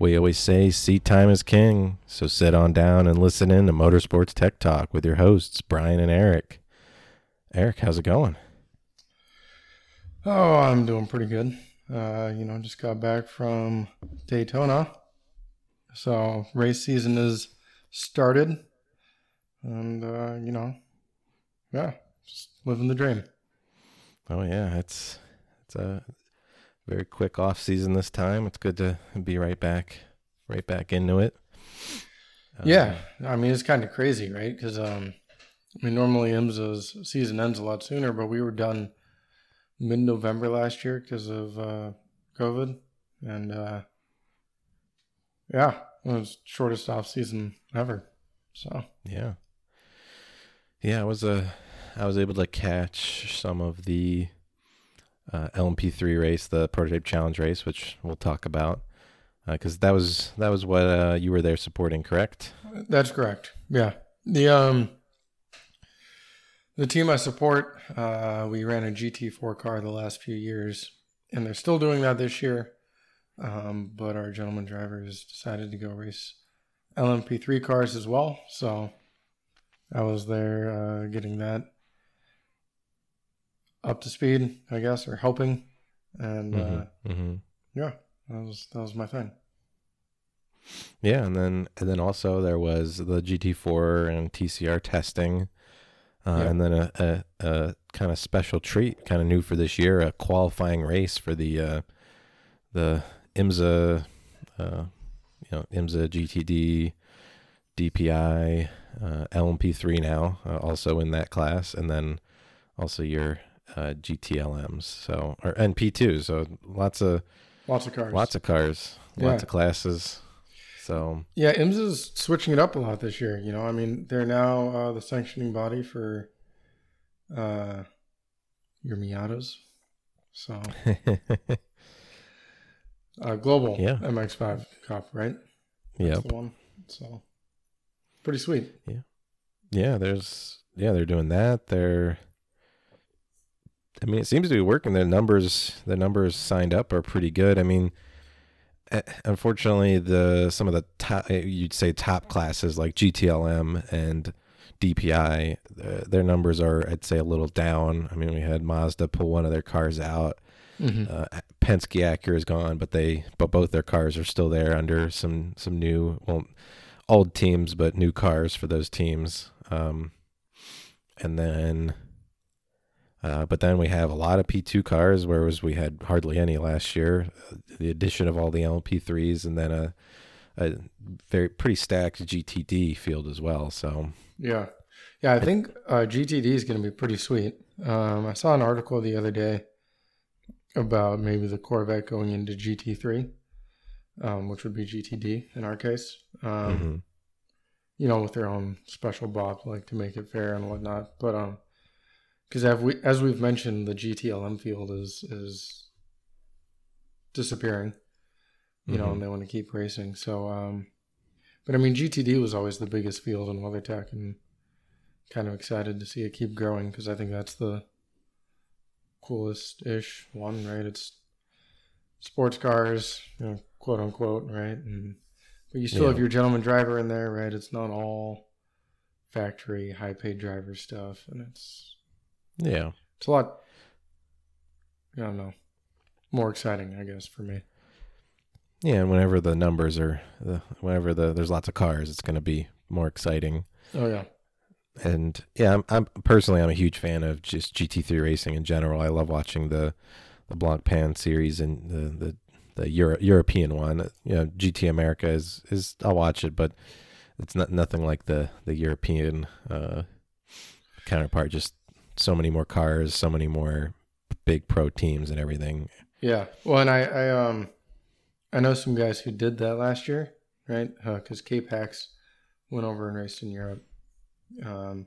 We always say seat time is king, so sit on down and listen in to Motorsports Tech Talk with your hosts, Brian and Eric. Eric, how's it going? Oh, I'm doing pretty good. Uh, you know, just got back from Daytona. So, race season is started. And, uh, you know, yeah, just living the dream. Oh yeah, it's it's a very quick off season this time. It's good to be right back, right back into it. Uh, yeah, I mean it's kind of crazy, right? Because um, I mean normally IMSA's season ends a lot sooner, but we were done mid-November last year because of uh, COVID, and uh, yeah, it was shortest off season ever. So yeah, yeah, I was a I was able to catch some of the uh, LMP3 race, the prototype challenge race, which we'll talk about because uh, that was that was what uh, you were there supporting, correct? That's correct. Yeah, the um the team I support, uh, we ran a GT4 car the last few years, and they're still doing that this year. Um, but our gentleman drivers decided to go race LMP3 cars as well, so I was there uh, getting that up to speed, I guess, or helping. And mm-hmm. Uh, mm-hmm. yeah, that was that was my thing. Yeah, and then and then also there was the GT4 and TCR testing, uh, yeah. and then a, a, a kind of special treat, kind of new for this year, a qualifying race for the uh, the IMSA, uh, you know, IMSA GTD, DPI, uh, LMP3 now, uh, also in that class, and then also your uh, GTLMs, so or NP2. So lots of lots of cars, lots of cars, yeah. lots of classes. So yeah, IMS is switching it up a lot this year. You know, I mean, they're now uh, the sanctioning body for uh, your Miatas. So uh, global yeah. MX5 Cup, right? Yeah, one. So pretty sweet. Yeah, yeah. There's yeah, they're doing that. They're I mean, it seems to be working. The numbers, the numbers signed up are pretty good. I mean, eh, unfortunately, the some of the top, eh, you'd say top classes like GTLM and DPI, uh, their numbers are, I'd say, a little down. I mean, we had Mazda pull one of their cars out. Mm-hmm. Uh, Penske Acura is gone, but they, but both their cars are still there under some some new, well, old teams, but new cars for those teams. Um, and then uh, but then we have a lot of P2 cars, whereas we had hardly any last year. Uh, the addition of all the LMP3s and then a, a very pretty stacked GTD field as well. So yeah, yeah, I think uh, GTD is going to be pretty sweet. Um, I saw an article the other day about maybe the Corvette going into GT3, um, which would be GTD in our case. Um, mm-hmm. You know, with their own special bop, like to make it fair and whatnot. But um, because as we as we've mentioned, the GTLM field is is disappearing. You mm-hmm. know, and they want to keep racing. So, um, but I mean, GTD was always the biggest field in WeatherTech, and kind of excited to see it keep growing because I think that's the coolest ish one, right? It's sports cars, you know, quote unquote, right? And but you still yeah. have your gentleman driver in there, right? It's not all factory high paid driver stuff, and it's yeah. It's a lot, I don't know, more exciting, I guess, for me. Yeah, and whenever the numbers are, the, whenever the there's lots of cars, it's going to be more exciting. Oh yeah. And yeah, I'm, I'm personally I'm a huge fan of just GT3 racing in general. I love watching the the Blancpain series and the the the Euro, European one. You know, GT America is is I'll watch it, but it's not nothing like the the European uh, counterpart. Just so many more cars, so many more big pro teams and everything. Yeah. Well, and I, I um, I know some guys who did that last year, right? Because uh, K-Pax went over and raced in Europe. Um,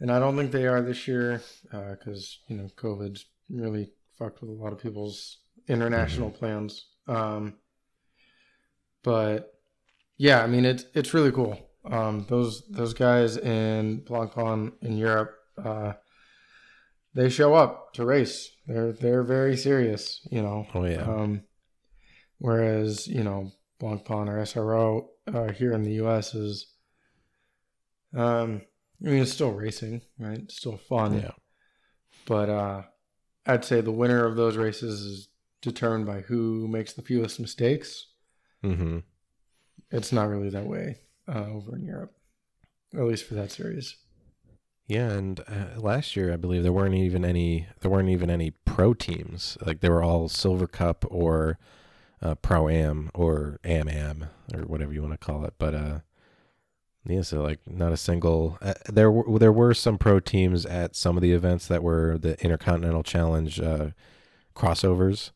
and I don't think they are this year because uh, you know COVID's really fucked with a lot of people's international mm-hmm. plans. Um, but yeah, I mean it's it's really cool. Um, those those guys in Blancpain in Europe, uh, they show up to race. They're they're very serious, you know. Oh yeah. Um, whereas you know Blancpain or SRO uh, here in the U.S. is, um, I mean, it's still racing, right? It's still fun. Yeah. But uh, I'd say the winner of those races is determined by who makes the fewest mistakes. Mm-hmm. It's not really that way uh, over in Europe, at least for that series. Yeah, and uh, last year I believe there weren't even any there weren't even any pro teams. Like they were all Silver Cup or uh, Pro Am or Am Am or whatever you want to call it. But uh, yeah, so like not a single. Uh, there were there were some pro teams at some of the events that were the Intercontinental Challenge uh, crossovers,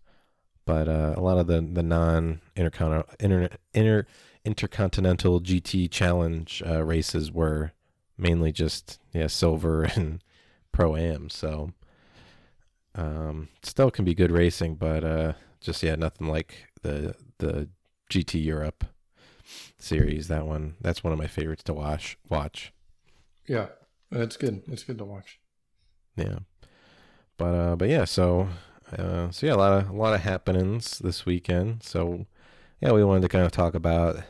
but uh, a lot of the the non intercontinental inter, inter intercontinental GT Challenge uh, races were mainly just yeah silver and pro am. So um, still can be good racing, but uh, just yeah nothing like the the GT Europe series. That one that's one of my favorites to watch. Watch. Yeah, it's good. It's good to watch. Yeah, but uh, but yeah, so uh, so yeah, a lot of a lot of happenings this weekend. So yeah, we wanted to kind of talk about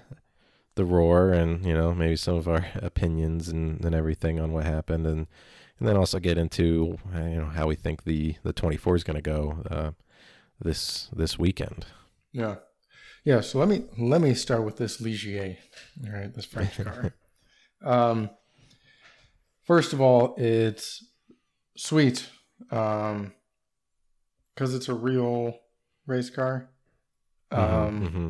the roar and you know maybe some of our opinions and, and everything on what happened and and then also get into uh, you know how we think the the 24 is going to go uh, this this weekend. Yeah, yeah. So let me let me start with this Ligier. All right, this French car. um, first of all, it's sweet um, because it's a real race car. Um, Mm-hmm, mm-hmm.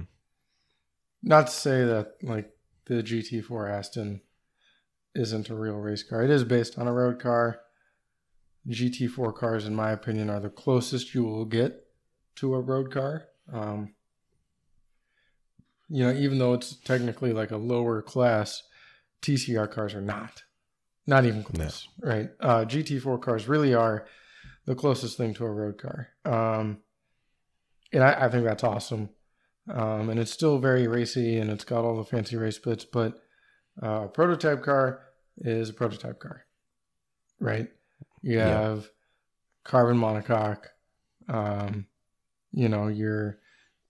Not to say that like the GT4 Aston isn't a real race car. It is based on a road car. GT4 cars, in my opinion, are the closest you will get to a road car. Um, you know, even though it's technically like a lower class, TCR cars are not. Not even close, right? Uh, GT4 cars really are the closest thing to a road car. Um, and I, I think that's awesome. Um, and it's still very racy and it's got all the fancy race bits, but uh, a prototype car is a prototype car, right? You Yeah. have carbon monocoque, um, you know, your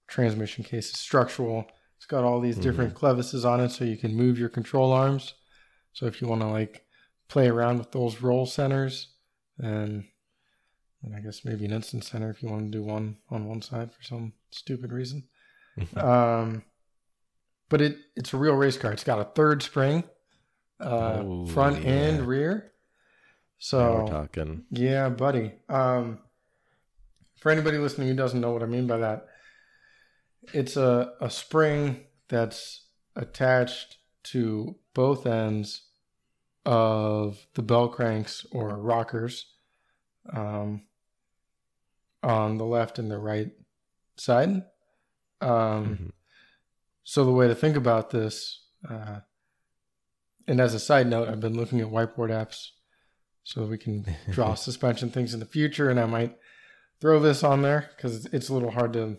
transmission case is structural. It's got all these different clevises on it so you can move your control arms. So if you want to like play around with those roll centers and and I guess maybe an instant center if you want to do one on one side for some stupid reason. Um, but it it's a real race car. It's got a third spring, uh, Oh, front yeah. and rear. Now So we're talking. yeah, buddy. Um, for anybody listening who doesn't know what I mean by that, it's a, a spring that's attached to both ends of the bell cranks or rockers um, on the left and the right side. Um, Mhm. so the way to think about this, uh, and as a side note, I've been looking at whiteboard apps so we can draw suspension things in the future, and I might throw this on there because it's a little hard to,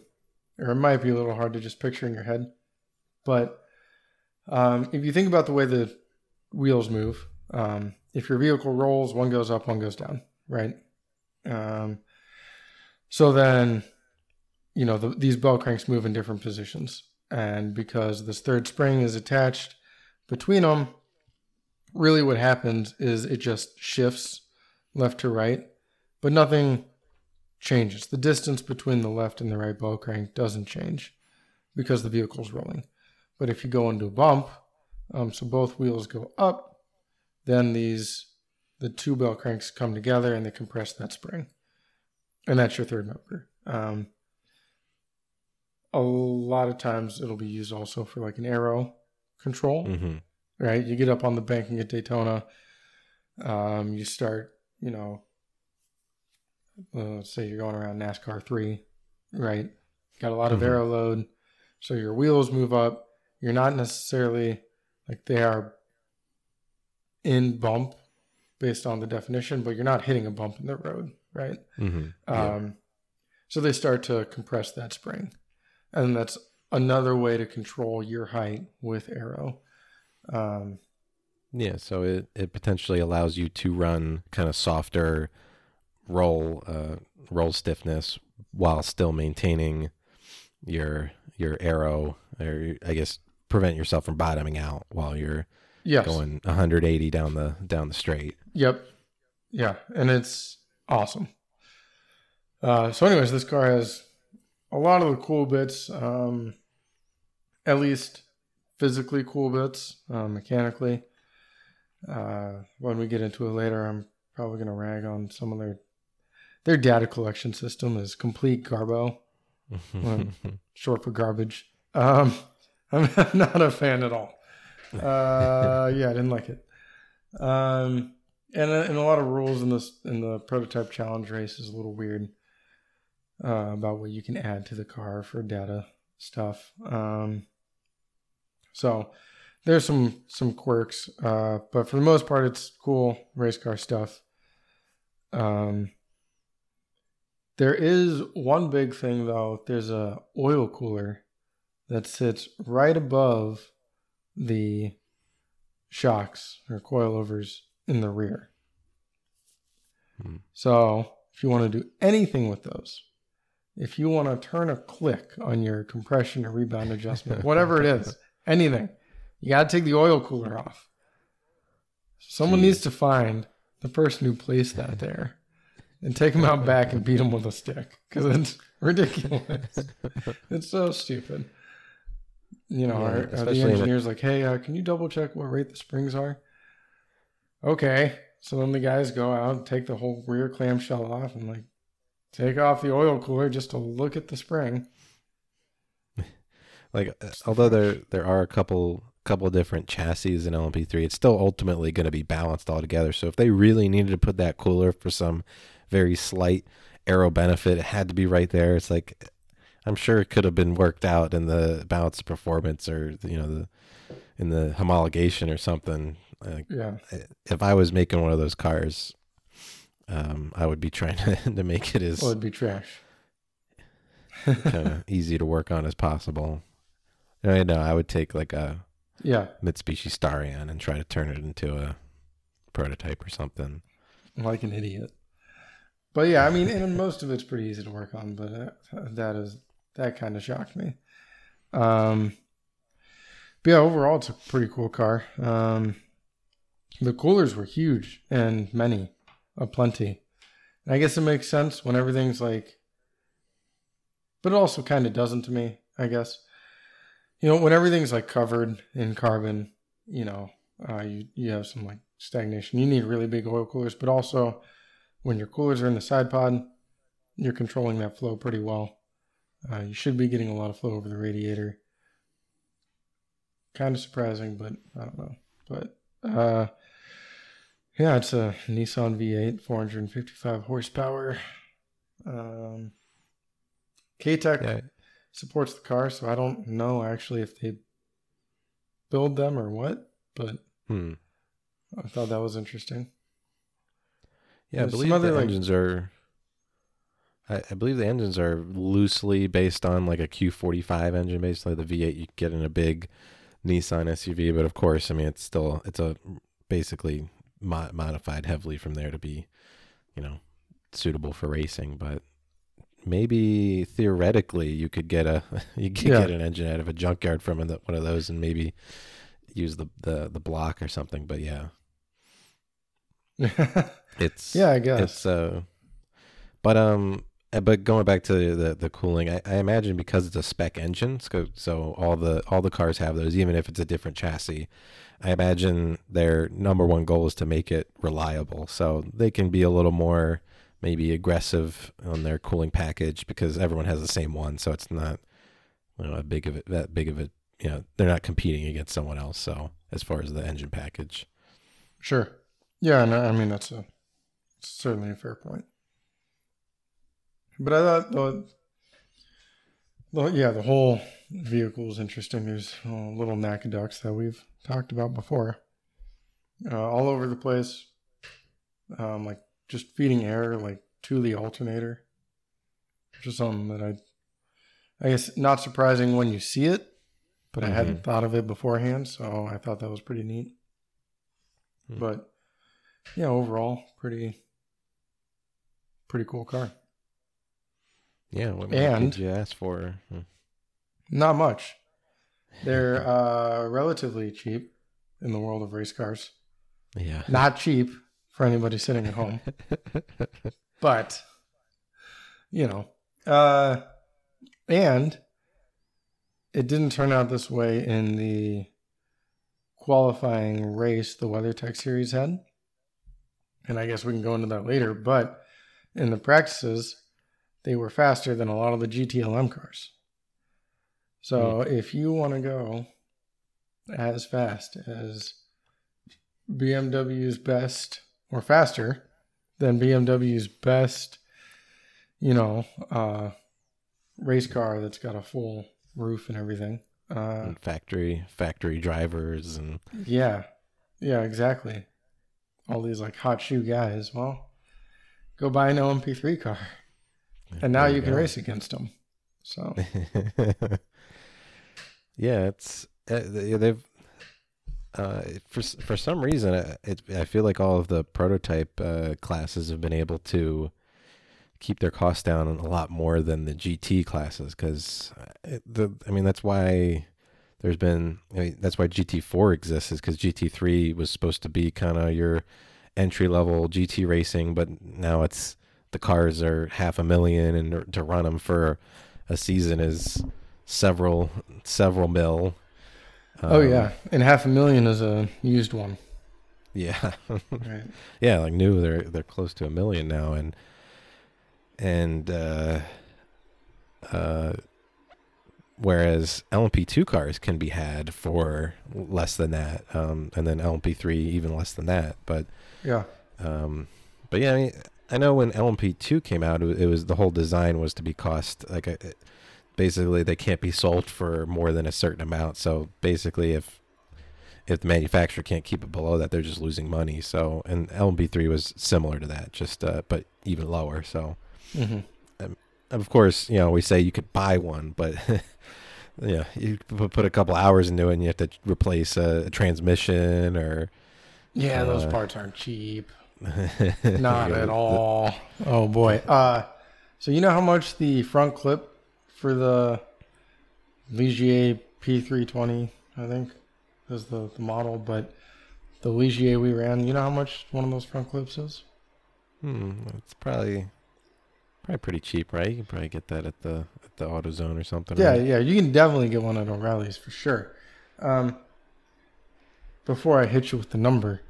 or it might be a little hard to just picture in your head. But um, if you think about the way the wheels move, um, if your vehicle rolls, one goes up, one goes down, right? Um, so then, you know, the, these bell cranks move in different positions. And because this third spring is attached between them, really what happens is it just shifts left to right, but nothing changes. The distance between the left and the right bell crank doesn't change because the vehicle's rolling. But if you go into a bump, um, so both wheels go up, then these the two bell cranks come together and they compress that spring, and that's your third member. Um, a lot of times it'll be used also for like an aero control Mhm. right? You get up on the banking at Daytona. Um, you start, you know, uh, let's say you're going around NASCAR three, right? Got a lot of Mhm. aero load, so your wheels move up. You're not necessarily like they are in bump based on the definition, but you're not hitting a bump in the road, right? Mhm. Yeah. Um, so they start to compress that spring, and that's another way to control your height with aero Um, Yeah, so it, it potentially allows you to run kind of softer roll uh, roll stiffness while still maintaining your your aero, or I guess prevent yourself from bottoming out while you're Yes. going 180 down the down the straight. Yep. Yeah, and it's awesome. Uh, so, anyways, this car has a lot of the cool bits. Um, at least physically cool bits, uh, mechanically. Uh, when we get into it later, I'm probably going to rag on some of their their data collection system is complete garbo, short for garbage. Um, I'm not a fan at all. Uh, yeah, I didn't like it. Um, and a, and a lot of rules in this in the prototype challenge race is a little weird uh, about what you can add to the car for data stuff. Um, so there's some some quirks, uh, but for the most part, it's cool race car stuff. Um, there is one big thing though. There's a oil cooler that sits right above the shocks or coilovers in the rear. Hmm. So if you want to do anything with those, if you want to turn a click on your compression or rebound adjustment, whatever it is, anything, you got to take the oil cooler off. Someone Jeez. needs to find the person who placed that there and take him out back and beat him with a stick because it's ridiculous. it's so stupid. You know, Yeah, are, are the engineers like, hey, uh, can you double check what rate the springs are? Okay. So then the guys go out and take the whole rear clamshell off and like take off the oil cooler just to look at the spring. like uh, although there there are a couple couple different chassis in LMP3, it's still ultimately going to be balanced all together. So if they really needed to put that cooler for some very slight aero benefit, it had to be right there. It's like I'm sure it could have been worked out in the balance performance or you know the in the homologation or something. Like, Yeah. if I was making one of those cars, um, I would be trying to, to make it as Well, it'd be trash. kind of easy to work on as possible. I know I would take like a Yeah. Mitsubishi Starion and try to turn it into a prototype or something. Like an idiot. But yeah, I mean, and most of it's pretty easy to work on, but uh, that is, that kind of shocked me. Um, but yeah, overall, it's a pretty cool car. Um, the coolers were huge and many, aplenty. And I guess it makes sense when everything's like, but it also kind of doesn't to me, I guess. You know, when everything's like covered in carbon, you know, uh, you, you have some like stagnation. You need really big oil coolers, but also when your coolers are in the side pod, you're controlling that flow pretty well. Uh, you should be getting a lot of flow over the radiator. Kind of surprising, but I don't know. But uh, yeah, it's a Nissan V8, 455 horsepower. Um, K-Tech Yeah, supports the car, so I don't know actually if they build them or what, but hmm. I thought that was interesting. yeah. I There's believe other, the like- engines are. I, I believe the engines are loosely based on like a Q45 engine, basically the V8 you get in a big Nissan SUV. But of course, I mean it's still it's a basically mo- modified heavily from there to be, you know, suitable for racing. But maybe theoretically you could get a you could Yeah. get an engine out of a junkyard from one of those and maybe use the the the block or something. But yeah, it's yeah, I guess. it's uh but um uh, but going back to the the cooling I, I imagine because it's a spec engine so, so all the all the cars have those even if it's a different chassis i imagine their number one goal is to make it reliable so they can be a little more maybe aggressive on their cooling package because everyone has the same one so it's not you know a big of it that big of it you know they're not competing against someone else so as far as the engine package Sure. Yeah, and I mean that's a certainly a fair point. But I thought the, the yeah the whole vehicle is interesting. There's uh, little ducts that we've talked about before, uh, all over the place. Um, like just feeding air like to the alternator, which is something that I, I guess not surprising when you see it, but I hadn't thought of it beforehand, so I thought that was pretty neat. Hmm. But yeah, overall, pretty pretty cool car. yeah what And- could you ask for Hmm. Not much. They're uh, relatively cheap in the world of race cars. Yeah. Not cheap for anybody sitting at home, but you know, uh, and it didn't turn out this way in the qualifying race the WeatherTech series had. And I guess we can go into that later, but in the practices, they were faster than a lot of the GTLM cars. So if you want to go as fast as BMW's best or faster than BMW's best, you know, uh, race car that's got a full roof and everything. Uh, And factory factory drivers and yeah, yeah, exactly. All these like hot shoe guys. Well, go buy an LMP3 car, and now There you can go. race against them. So yeah, it's uh, they- they've uh, for for some reason uh, it, I feel like all of the prototype uh, classes have been able to keep their costs down a lot more than the GT classes because the I mean that's why there's been I mean, that's why GT4 exists is because GT3 was supposed to be kind of your entry level GT racing, but now it's the cars are half a million and to run them for a season is several several mil. oh Um, yeah, and half a million is a used one. yeah, Right. yeah. Like new, they're they're close to a million now, and and uh, uh, whereas LMP2 cars can be had for less than that, um, and then LMP3 even less than that. But Yeah. um, but yeah, I mean, I know when LMP2 came out, it was the whole design was to be cost like a, basically they can't be sold for more than a certain amount. So basically, if if the manufacturer can't keep it below that, they're just losing money. So and LMP3 was similar to that, just uh, but even lower. So hmm of course, you know, we say you could buy one, but yeah, you put put a couple hours into it, and you have to replace a, a transmission or Yeah, those Uh, parts aren't cheap. not Not at all. Oh boy. Uh, so you know how much the front clip for the Ligier P320, I think, is the, the model, but the Ligier we ran, you know how much one of those front clips is? Hmm, it's probably probably pretty cheap, right? You can probably get that at the at the AutoZone or something. Yeah, right? yeah, you can definitely get one at O'Reilly's for sure. Um, before I hit you with the number,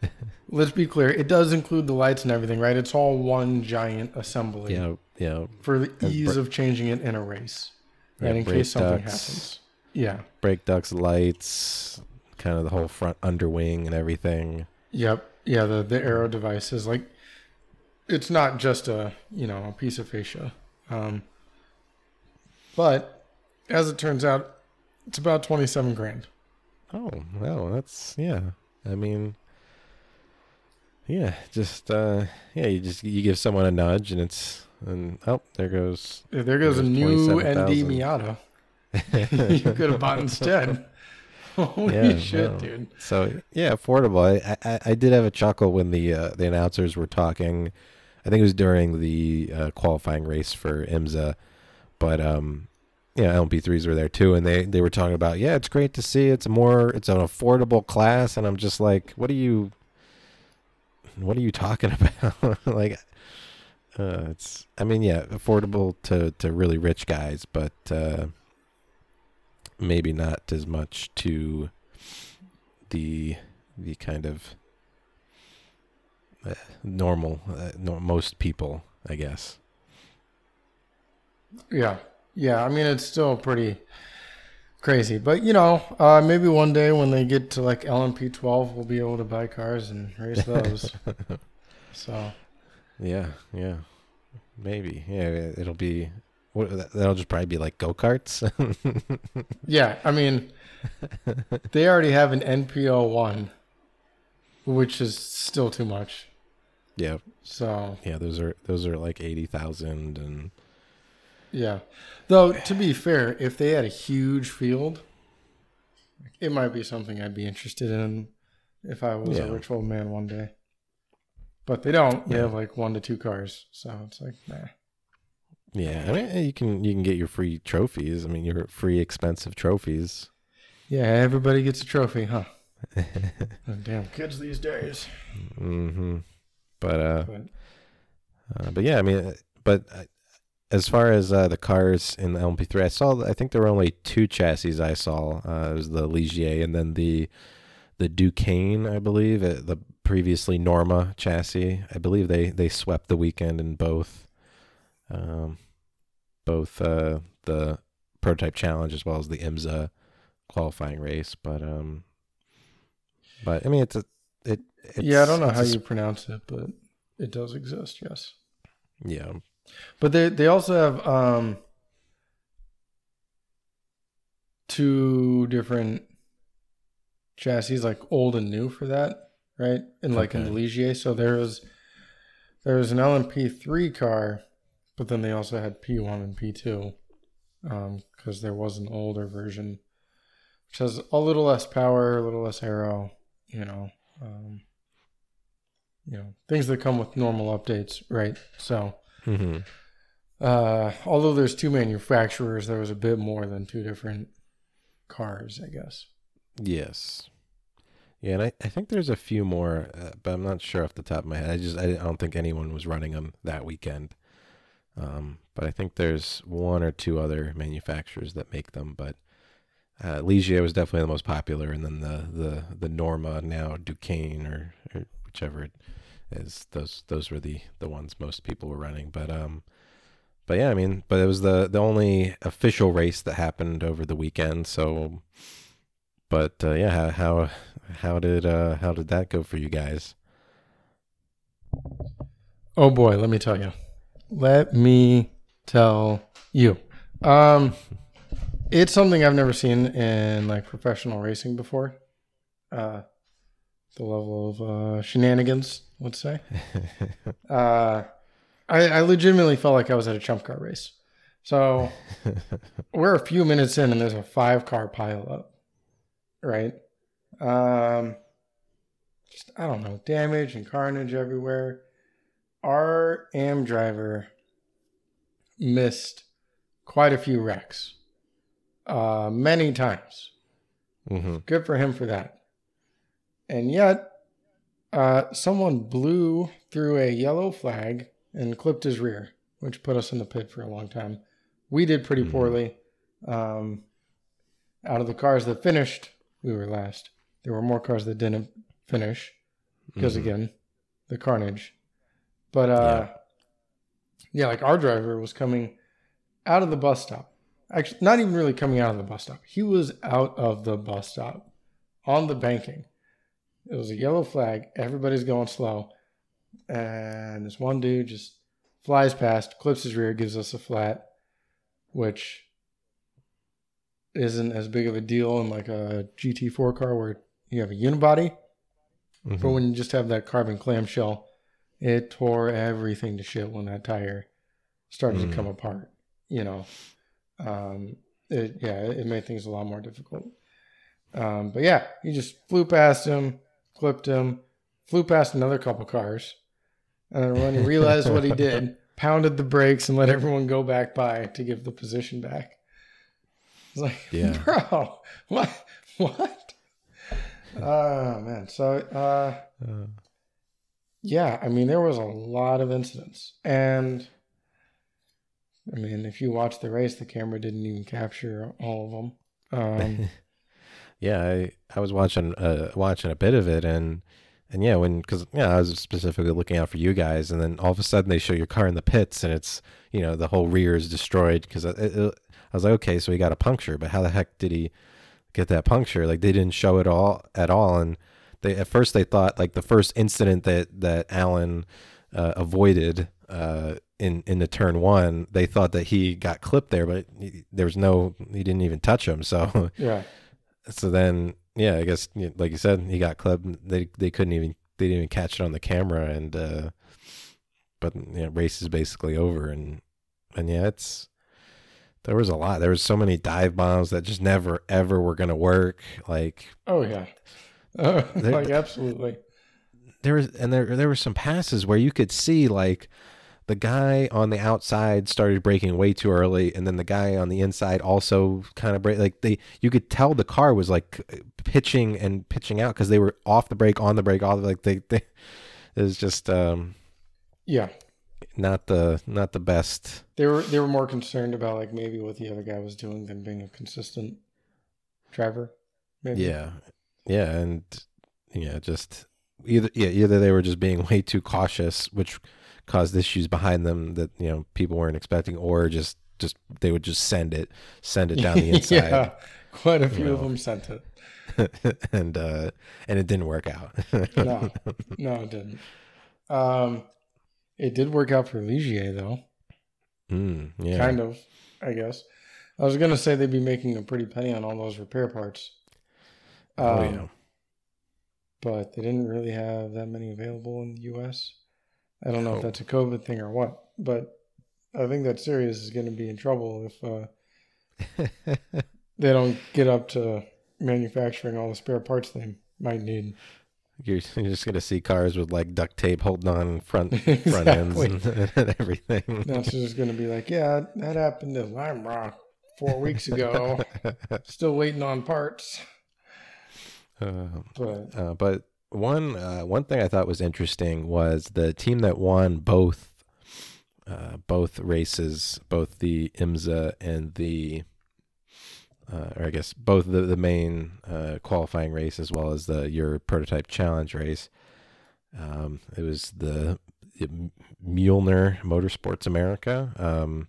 let's be clear. It does include the lights and everything, right? It's all one giant assembly yeah, yeah. for the And ease of changing it in a race, Yeah, and in case something ducts. happens. Yeah. Brake ducts, lights, kind of the whole front underwing and everything. Yep. Yeah. The the aero devices, like, it's not just a you know a piece of fascia, um, but as it turns out, it's about twenty seven grand. Oh, well, that's yeah. I mean, yeah, just uh, yeah, you just you give someone a nudge and it's and oh, there goes. If there goes a new 27,000. ND Miata. you could have bought instead. Holy Yeah, shit, no. dude. So yeah, affordable. I, I I did have a chuckle when the uh, the announcers were talking. I think it was during the uh, qualifying race for IMSA, but um, yeah, LMP3s were there too, and they they were talking about yeah, it's great to see. It's a more it's an affordable class, and I'm just like, what are you, what are you talking about? like, uh, it's I mean yeah, affordable to to really rich guys, but uh, maybe not as much to the the kind of uh, normal uh, no, most people i guess Yeah. Yeah. I mean, it's still pretty crazy. But, you know, uh, maybe one day when they get to like LMP12, we'll be able to buy cars and race those. so, yeah yeah maybe yeah it'll be that'll just probably be like go-karts yeah. I mean, they already have an NP01, which is still too much. yeah So, yeah those are those are like 80,000 and Yeah. Though to be fair, if they had a huge field, it might be something I'd be interested in if I was Yeah. a rich old man one day. But they don't. They Yeah. have like one to two cars, so it's like nah. Yeah, I mean you can you can get your free trophies. I mean your free expensive trophies. Yeah, everybody gets a trophy, huh? Damn kids these days. Mm-hmm. But uh, But uh, but yeah, I mean, but uh, as far as uh, the cars in the LMP3, I saw. I think there were only two chassis I saw. Uh, it was the Ligier and then the the Duqueine, I believe, uh, the previously Norma chassis. I believe they they swept the weekend in both, um, both uh, the prototype challenge as well as the IMSA qualifying race. But um, but I mean, it's a it. It's, yeah, I don't know how a you pronounce it, but it does exist. Yes, Yeah, but they they also have um two different chassis, like old and new for that, right? And like in the Ligier, so there was there was an LMP three car, but then they also had P one and P two, because there was an older version, which has a little less power, a little less aero, you know, um, you know things that come with normal updates, right? So. hmm Uh, although there's two manufacturers, there was a bit more than two different cars, I guess. Yes. Yeah, and I, I think there's a few more, uh, but I'm not sure off the top of my head. I just I don't think anyone was running them that weekend. Um, but I think there's one or two other manufacturers that make them. But uh, Ligier was definitely the most popular, and then the the the Norma now Duqueine or, or whichever it is. Those those were the the ones most people were running. But um, but yeah, I mean, but it was the the only official race that happened over the weekend. So, but uh, yeah, how how did uh how did that go for you guys? Oh boy, let me tell you. Let me tell you. Um, it's something I've never seen in like professional racing before. Uh, the level of uh, shenanigans, let's say. Uh, I, I legitimately felt like I was at a chump car race. So we're a few minutes in and there's a five car pile up right? Um just i don't know damage and carnage everywhere. Our am driver missed quite a few wrecks uh many times. Hmm good for him for that. And yet uh someone blew through a yellow flag and clipped his rear which put us in the pit for a long time. We did pretty Mhm. poorly um out of the cars that finished we were last. There were more cars that didn't finish because Mhm. again the carnage. But uh yeah. like our driver was coming out of the bus stop. Actually not even really coming out of the bus stop. He was out of the bus stop on the banking. It was a yellow flag. Everybody's going slow. And this one dude just flies past clips his rear gives us a flat which isn't as big of a deal in like a gt4 car where you have a unibody Mhm. but when you just have that carbon clamshell, it tore everything to shit when that tire started Mm. to come apart. You know, um, it yeah, it made things a lot more difficult. Um, but yeah, he just flew past him, clipped him, flew past another couple cars, and then when he realized what he did, pounded the brakes and let everyone go back by to give the position back. It's like, Yeah. bro, what, what? Oh man, so uh, Uh, yeah, I mean, there was a lot of incidents. And I mean, if you watch the race, the camera didn't even capture all of them. Um, yeah, I I was watching uh watching a bit of it and and yeah, when because yeah, I was specifically looking out for you guys, and then all of a sudden they show your car in the pits, and it's you know the whole rear is destroyed because I, it, it- I was like, okay, so he got a puncture, but how the heck did he get that puncture? Like they didn't show it all at all, and they at first they thought like the first incident that that Alan uh, avoided uh, in in the turn one, they thought that he got clipped there, but he, there was no, he didn't even touch him, so. yeah. so then yeah i guess like you said he got clubbed they they couldn't even they didn't even catch it on the camera and uh but know race is basically over and and yeah it's there was a lot there was so many dive bombs that just never ever were gonna work like Oh, yeah. Uh, There- like, absolutely. there was and there there were some passes where you could see like the guy on the outside started breaking way too early, and then the guy on the inside also kind of break Like they, you could tell the car was like pitching and pitching out because they were off the brake, on the brake, all the, like they, they. It was just um, Yeah. Not the not the best. They were they were more concerned about like maybe what the other guy was doing than being a consistent driver. Maybe. Yeah, yeah, and yeah, just either yeah either they were just being way too cautious, which caused issues behind them that you know people weren't expecting, or just just they would just send it send it down the inside, yeah. Quite a few of them sent it. and uh and it didn't work out. No, no, it didn't. Um, it did work out for Ligier though. Mm, yeah, Kind of, I guess. I was gonna say they'd be making a pretty penny on all those repair parts. Um, oh yeah. but they didn't really have that many available in the U.S. I don't know Oh. if that's a COVID thing or what, but I think that series is going to be in trouble if uh, they don't get up to manufacturing all the spare parts they might need. You're, you're just gonna see cars with like duct tape holding on front front ends and, and everything. That's just going to be like, yeah, that happened to Lime Rock four weeks ago. Still waiting on parts. Uh, But Uh, but one uh, one thing I thought was interesting was the team that won both uh, both races, both the IMSA and the uh, or I guess both the the main uh, qualifying race as well as the your prototype challenge race. Um, it was the, Muehlner Motorsports America. Um,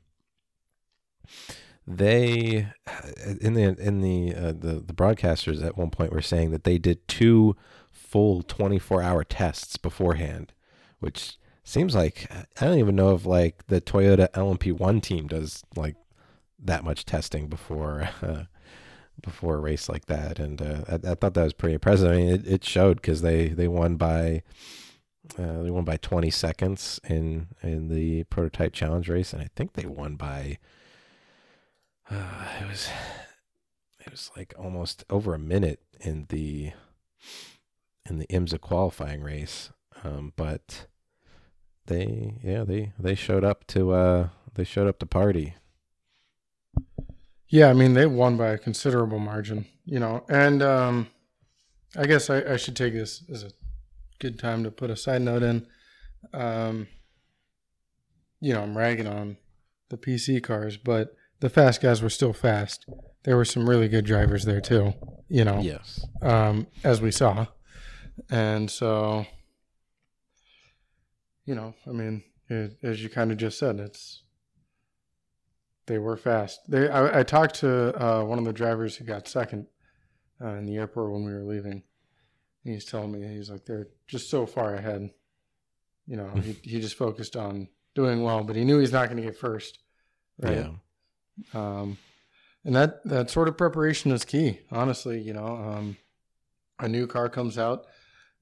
they in the in the uh, the the broadcasters at one point were saying that they did two full 24 hour tests beforehand which seems like i don't even know if like the toyota lmp1 team does like that much testing before uh, before a race like that and uh, I, I thought that was pretty impressive i mean it, it showed because they they won by uh, they won by 20 seconds in in the prototype challenge race and i think they won by uh, it was it was like almost over a minute in the in the IMSA qualifying race. Um, but they yeah, they they showed up to uh they showed up to party. Yeah, I mean, they won by a considerable margin, you know. And um, I guess I, I should take this as a good time to put a side note in. Um, you know, I'm ragging on the PC cars, but the fast guys were still fast. There were some really good drivers there too, you know, Yes. um, as we saw. And so, you know, I mean, it, as you kind of just said, it's they were fast. They, I, I talked to uh, one of the drivers who got second uh, in the airport when we were leaving. And he's telling me he's like they're just so far ahead. You know, he he just focused on doing well, but he knew he's not going to get first, right? Yeah. Um, and that that sort of preparation is key. Honestly, you know, um, a new car comes out,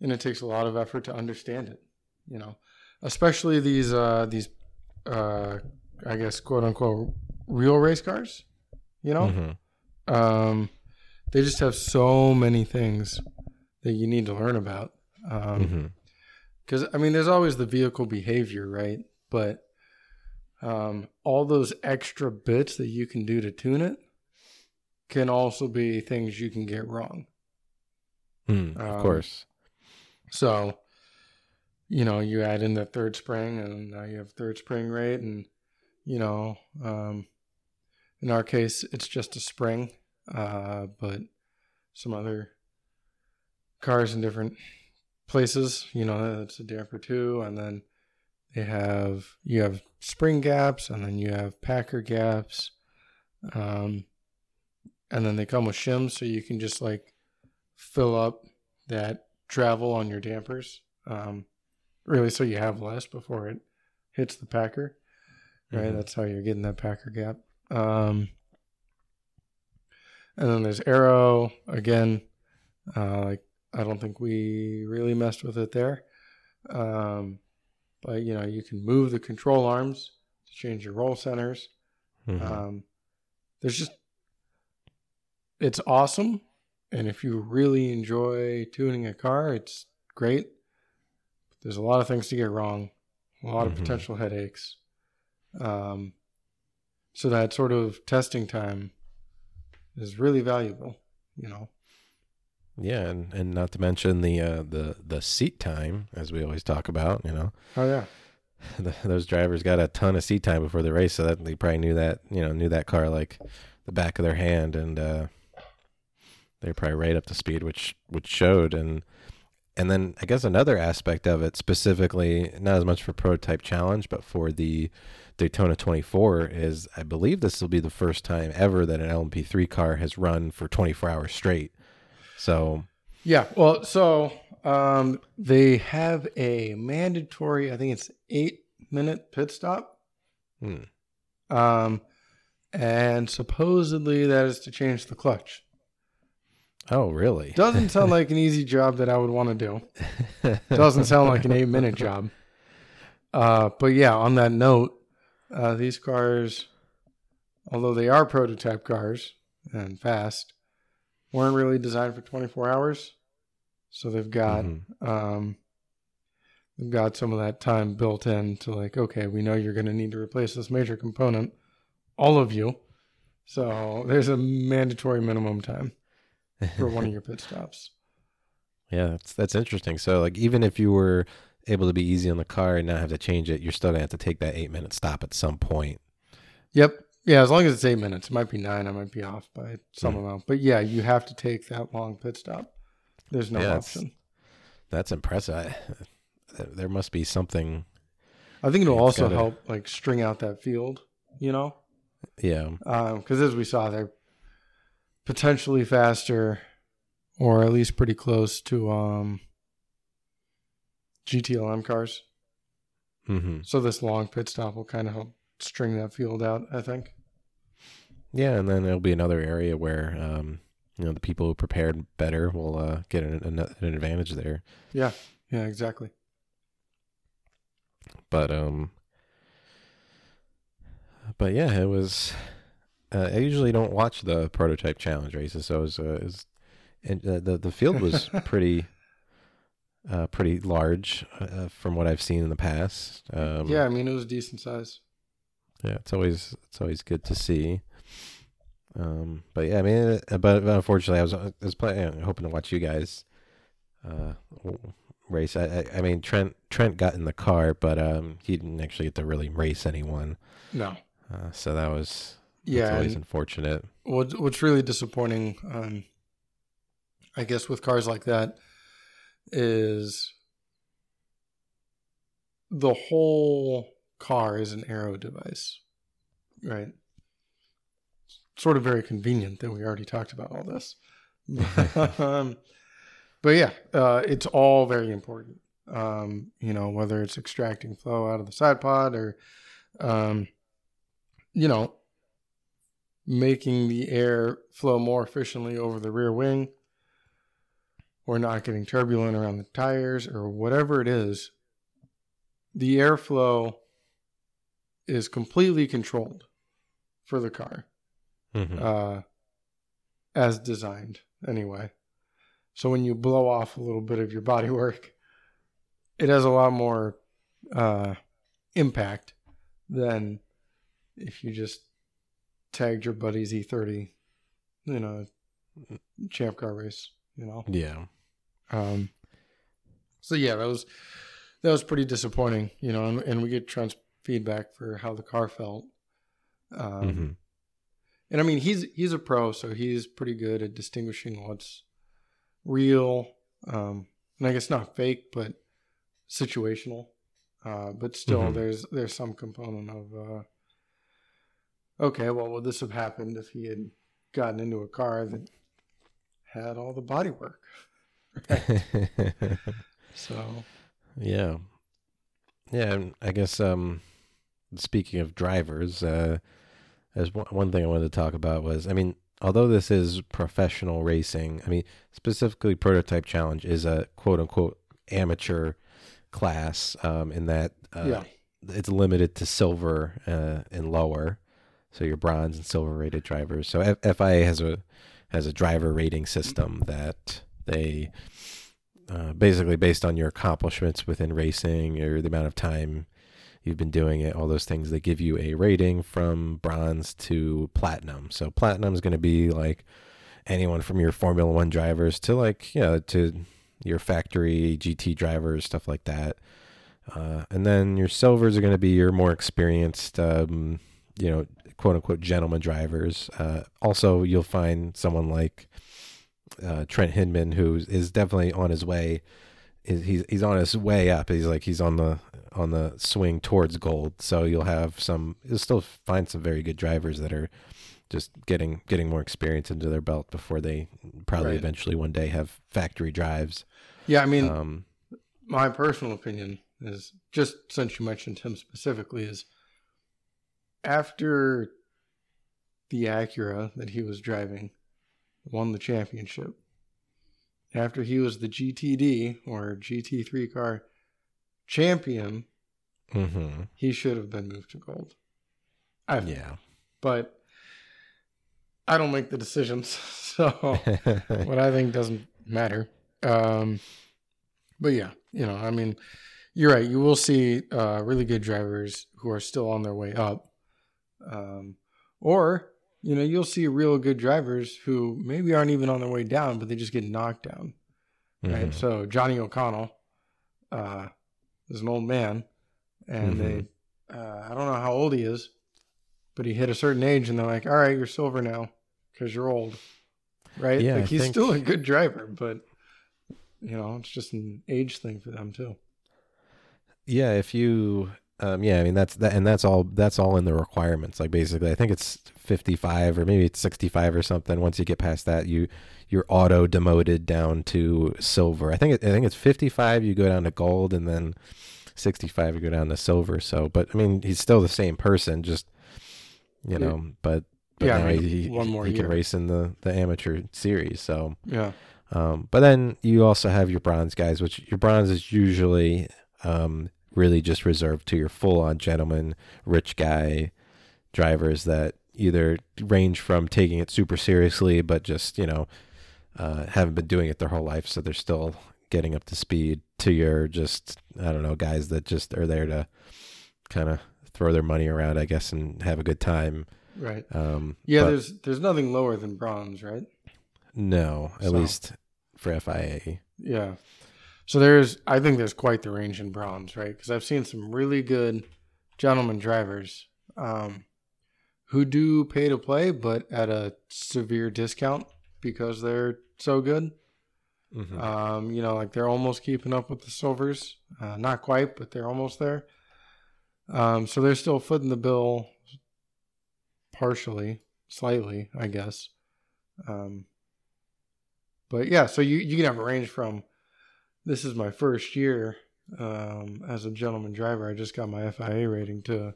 and it takes a lot of effort to understand it. You know, especially these uh, these uh, I guess quote unquote real race cars. You know, Mhm. um, they just have so many things that you need to learn about. Um, Mhm. because I mean, there's always the vehicle behavior, right? But um, all those extra bits that you can do to tune it can also be things you can get wrong. Mm, of Um, course. So, you know, you add in the third spring, and now you have third spring rate, and you know, um, in our case, it's just a spring, uh, but some other cars in different places, you know, it's a damper too, and then they have you have spring gaps, and then you have packer gaps, um, and then they come with shims, so you can just like fill up that travel on your dampers. Um, really, so you have less before it hits the packer. Right, Mhm. that's how you're getting that packer gap. Um, and then there's aero again. Uh, like I don't think we really messed with it there. Um, but you know, you can move the control arms to change your roll centers. Mhm. Um, there's just, it's awesome. And if you really enjoy tuning a car, it's great. But there's a lot of things to get wrong a lot Mhm. of potential headaches. Um, so that sort of testing time is really valuable. You know. Yeah, and, and not to mention the uh, the the seat time, as we always talk about. You know, Oh yeah. the, those drivers got a ton of seat time before the race, so that they probably knew that you know knew that car like the back of their hand, and uh, they're probably right up to speed, which which showed. And and then I guess another aspect of it, specifically not as much for prototype challenge, but for the Daytona 24, is I believe this will be the first time ever that an LMP3 car has run for 24 hours straight. So Yeah. Well, so um, they have a mandatory. I think it's eight minute pit stop. hmm, Um, and supposedly that is to change the clutch. oh really? Doesn't sound like an easy job that I would want to do. Doesn't sound like an eight minute job. Uh, but yeah, on that note, uh, these cars, although they are prototype cars and fast, weren't really designed for 24 hours. So they've got Mhm. um, they've got some of that time built in to like, okay, we know you're going to need to replace this major component, all of you. So there's a mandatory minimum time for one of your pit stops. Yeah, that's that's interesting. So like even if you were able to be easy on the car and not have to change it, you're still gonna have to take that eight minute stop at some point. Yep. Yeah, as long as it's eight minutes. It might be nine. I might be off by some Hmm. amount. But yeah, you have to take that long pit stop. There's no Yeah, option. That's impressive. I, there must be something. I think it'll also gotta- help like string out that field, you know? Yeah, Because as we saw, they're potentially faster or at least pretty close to um, GTLM cars. hmm So this long pit stop will kind of help string that field out, I think. yeah, and then it'll be another area where um, you know the people who prepared better will uh, get an, an, an advantage there. Yeah, yeah, exactly. But um, but yeah, it was. Uh, I usually don't watch the prototype challenge races, so it was, uh, it was and uh, the the field was pretty uh, pretty large uh, from what I've seen in the past. Um, yeah, I mean, it was a decent size. yeah, it's always it's always good to see. Um, but yeah, I mean, uh, but unfortunately, I was I was planning, hoping to watch you guys uh, race. I, I I mean, Trent Trent got in the car, but um, he didn't actually get to really race anyone. No. Uh, so that was Yeah, always unfortunate. What's what's really disappointing, um, I guess, with cars like that, is the whole car is an aero device, right? Sort of very convenient that we already talked about all this, um, but yeah, uh, it's all very important. Um, you know, whether it's extracting flow out of the side pod or, um, you know, making the air flow more efficiently over the rear wing or not getting turbulent around the tires or whatever it is, the airflow is completely controlled for the car Mhm. uh, as designed anyway. So when you blow off a little bit of your body work, it has a lot more uh, impact than if you just tagged your buddy's E30 in a champ car race, you know. yeah, Um, so yeah, that was that was pretty disappointing, you know. And, and we get Trent's feedback for how the car felt. Um, Mhm. and I mean, he's he's a pro, so he's pretty good at distinguishing what's real, um, and I guess not fake, but situational. Uh, but still, Mhm. there's there's some component of uh, okay, well, would this have happened if he had gotten into a car that had all the body work? So yeah, yeah. I guess um, speaking of drivers, uh, as one, one thing I wanted to talk about was, I mean, although this is professional racing, I mean, specifically Prototype Challenge is a quote unquote amateur class um, in that uh, yeah, it's limited to silver uh, and lower, so your bronze and silver rated drivers. So F- FIA has a has a driver rating system that they uh, basically based on your accomplishments within racing or the amount of time you've been doing it, all those things. They give you a rating from bronze to platinum. So platinum is going to be like anyone from your Formula One drivers to like you know to your factory GT drivers, stuff like that. Uh, and then your silvers are going to be your more experienced, um, you know, quote unquote gentleman drivers. Uh, also, you'll find someone like uh, Trent Hindman, who is definitely on his way. He's he's on his way up. He's like he's on the on the swing towards gold. So you'll have some. You'll still find some very good drivers that are just getting getting more experience into their belt before they probably Right. eventually one day have factory drives. Yeah, I mean, Um, my personal opinion is just since you mentioned him specifically is after the Acura that he was driving won the championship. After he was the GTD or GT3 car champion, mhm. he should have been moved to gold. I Yeah. but I don't make the decisions, so what I think doesn't matter. Um, but yeah, you know, I mean, you're right. You will see uh, really good drivers who are still on their way up, um, or you know, you'll see real good drivers who maybe aren't even on their way down, but they just get knocked down. Right. Mhm. So Johnny O'Connell uh, is an old man, and Mhm. they uh, I don't know how old he is, but he hit a certain age, and they're like, "All right, you're silver now because you're old." Right? Yeah, like I he's think- still a good driver, but you know, it's just an age thing for them too. Yeah, if you um yeah, I mean that's that and that's all that's all in the requirements. Like basically I think it's 55 or maybe it's 65 or something. Once you get past that, you you're auto demoted down to silver. I think it, I think it's 55 you go down to gold and then 65 you go down to silver. So, but I mean, he's still the same person just you Yeah. know, but but Yeah, I mean, he, one more he can race in the the amateur series. So, Yeah. um, but then you also have your bronze guys, which your bronze is usually um, really just reserved to your full on gentleman, rich guy drivers that either range from taking it super seriously, but just, you know, uh, haven't been doing it their whole life. So they're still getting up to speed to your just, I don't know, guys that just are there to kind of throw their money around, I guess, and have a good time. Right. Um, Yeah. but there's there's nothing lower than bronze, right? no, at So- least for FIA. Yeah. So there's, I think there's quite the range in bronze, right? Because I've seen some really good gentleman drivers um, who do pay to play, but at a severe discount because they're so good. Mhm. Um, you know, like they're almost keeping up with the silvers. Uh, not quite, but they're almost there. Um, so they're still footing the bill partially, slightly, I guess. Um, but yeah, so you, you can have a range from this is my first year um, as a gentleman driver. I just got my FIA rating to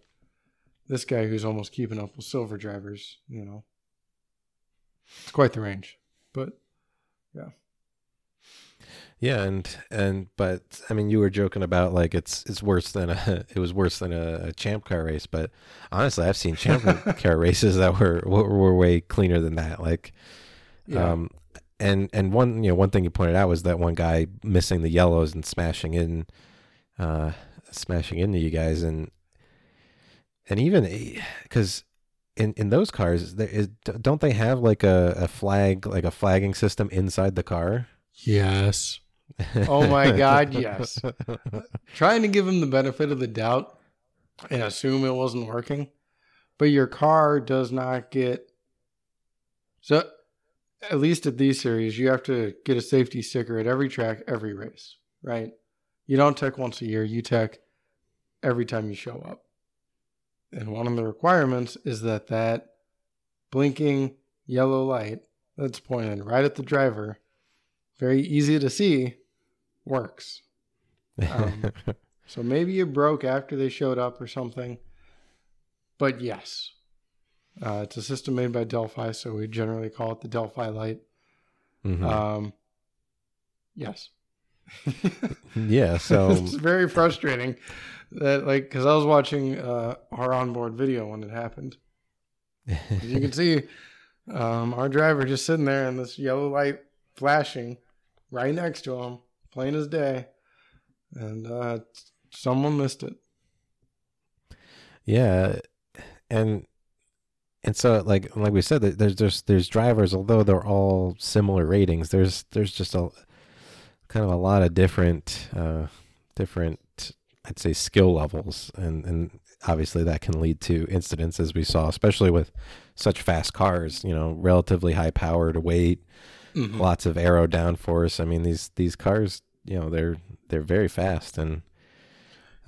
this guy who's almost keeping up with silver drivers, you know. It's quite the range. But Yeah, Yeah, and and but I mean, you were joking about like it's it's worse than a it was worse than a, a champ car race, but honestly, I've seen champ car races that were, were were way cleaner than that. Like, yeah. um, and and one you know one thing you pointed out was that one guy missing the yellows and smashing in, uh, smashing into you guys, and and even because in in those cars, there is don't they have like a, a flag like a flagging system inside the car? yes. Oh my God, yes. trying to give him the benefit of the doubt and assume it wasn't working, but your car does not get. So, at least at these series, you have to get a safety sticker at every track, every race, right? You don't tech once a year, you tech every time you show up. And one of the requirements is that that blinking yellow light that's pointed right at the driver, very easy to see, works. Um, So maybe it broke after they showed up or something. But yes, uh, it's a system made by Delphi, so we generally call it the Delphi light. Mhm. Um, yes. yeah, so it's very frustrating that, like, because I was watching uh, our onboard video when it happened. As you can see, um, our driver just sitting there and this yellow light flashing right next to him, plain as day. And uh, someone missed it. Yeah, and and so like like we said, there's there's there's drivers, although they're all similar ratings. There's there's just a kind of a lot of different uh, different I'd say skill levels, and and obviously that can lead to incidents as we saw, especially with such fast cars. You know, relatively high powered weight, Mhm. lots of aero downforce. I mean these these cars, you know, they're they're very fast and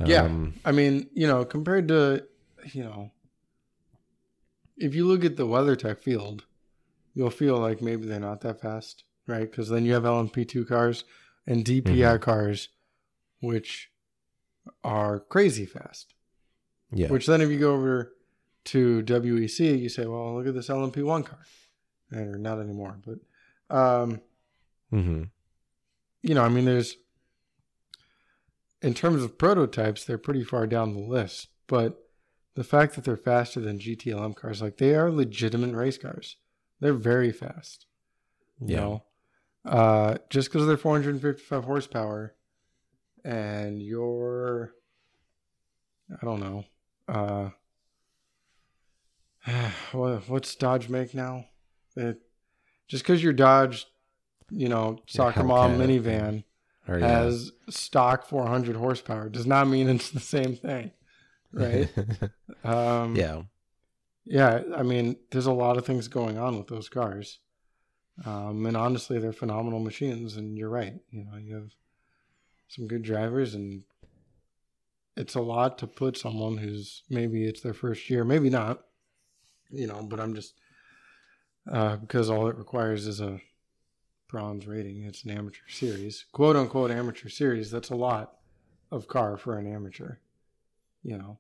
Yeah. um, I mean, you know, compared to, you know, if you look at the WeatherTech field, you'll feel like maybe they're not that fast, right? Because then you have LMP2 cars and DPI cars, which are crazy fast. yeah, Which then, if you go over to WEC, you say, well, look at this LMP1 car. And or not anymore, but, um, hmm you know, I mean, there's in terms of prototypes, they're pretty far down the list. But the fact that they're faster than GTLM cars, like they are legitimate race cars, they're very fast. You yeah, know, uh, just because they're 455 horsepower, and you're, I don't know, uh, what, what's Dodge make now? It, just because you're Dodge, you know, soccer mom minivan Or, yeah. has stock 400 horsepower does not mean it's the same thing, right? um, yeah, yeah. I mean, there's a lot of things going on with those cars, um, and honestly, they're phenomenal machines. And you're right. You know, you have some good drivers, and it's a lot to put someone who's maybe it's their first year, maybe not. You know, but I'm just uh, because all it requires is a bronze rating. It's an amateur series, quote unquote amateur series. That's a lot of car for an amateur. You know.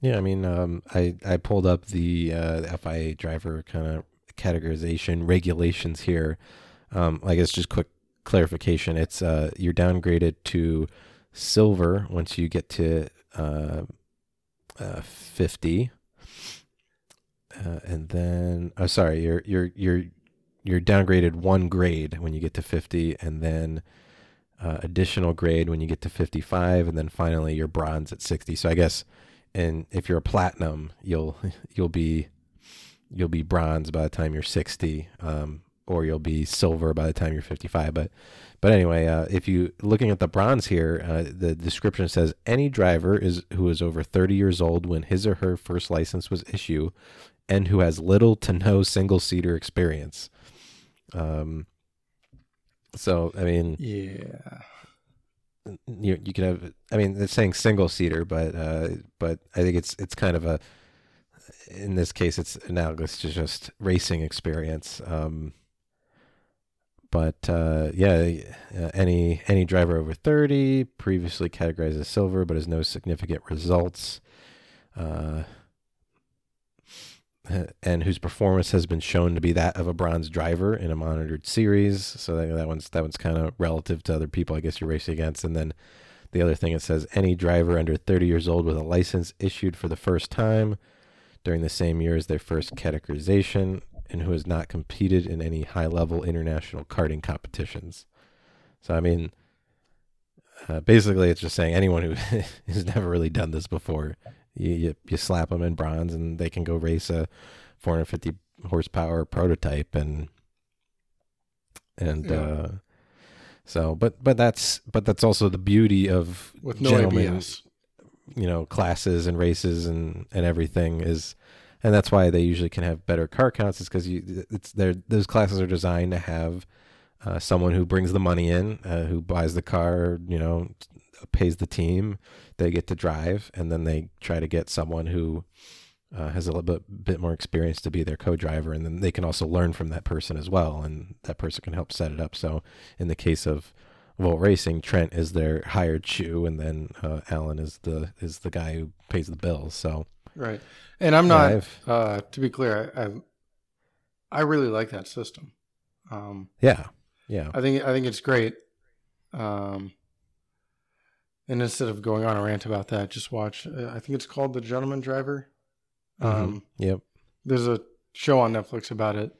Yeah, I mean, um, I I pulled up the uh, FIA driver kind of categorization regulations here. Um, I guess just quick clarification: it's uh, you're downgraded to silver once you get to uh, uh, fifty, uh, and then oh, sorry, you're you're you're you're downgraded one grade when you get to fifty, and then uh, additional grade when you get to fifty-five, and then finally you're bronze at sixty. So I guess and if you're a platinum, you'll you'll be you'll be bronze by the time you're 60, um, or you'll be silver by the time you're 55. But but anyway, uh, if you looking at the bronze here, uh, the description says any driver is who is over 30 years old when his or her first license was issued, and who has little to no single seater experience. Um. So I mean, Yeah. you you can have I mean it's saying single seater but uh but I think it's it's kind of a in this case it's analogous to just racing experience um but uh yeah uh, any any driver over 30 previously categorized as silver but has no significant results uh and whose performance has been shown to be that of a bronze driver in a monitored series. So that, that one's that one's kind of relative to other people, I guess you're racing against. And then the other thing it says any driver under 30 years old with a license issued for the first time during the same year as their first categorization and who has not competed in any high level international karting competitions. So I mean, uh, basically, it's just saying anyone who has never really done this before, you, you you slap them in bronze and they can go race a 450 horsepower prototype and and Yeah. uh, so but but that's but that's also the beauty of With no gentlemen, ABS. you know classes and races and and everything is and that's why they usually can have better car counts is because you it's their those classes are designed to have uh, someone who brings the money in uh, who buys the car you know pays the team they get to drive and then they try to get someone who uh, has a little bit bit more experience to be their co-driver and then they can also learn from that person as well and that person can help set it up so in the case of Volt Racing, Trent is their hired shoe, and then uh, Alan is the is the guy who pays the bills. So Right. And I'm not, I've- uh, to be clear, I, I, I really like that system. Um, yeah, yeah, I think, I think it's great. Um, and instead of going on a rant about that, just watch, uh, I think it's called The Gentleman Driver. Um, yep, there's a show on Netflix about it,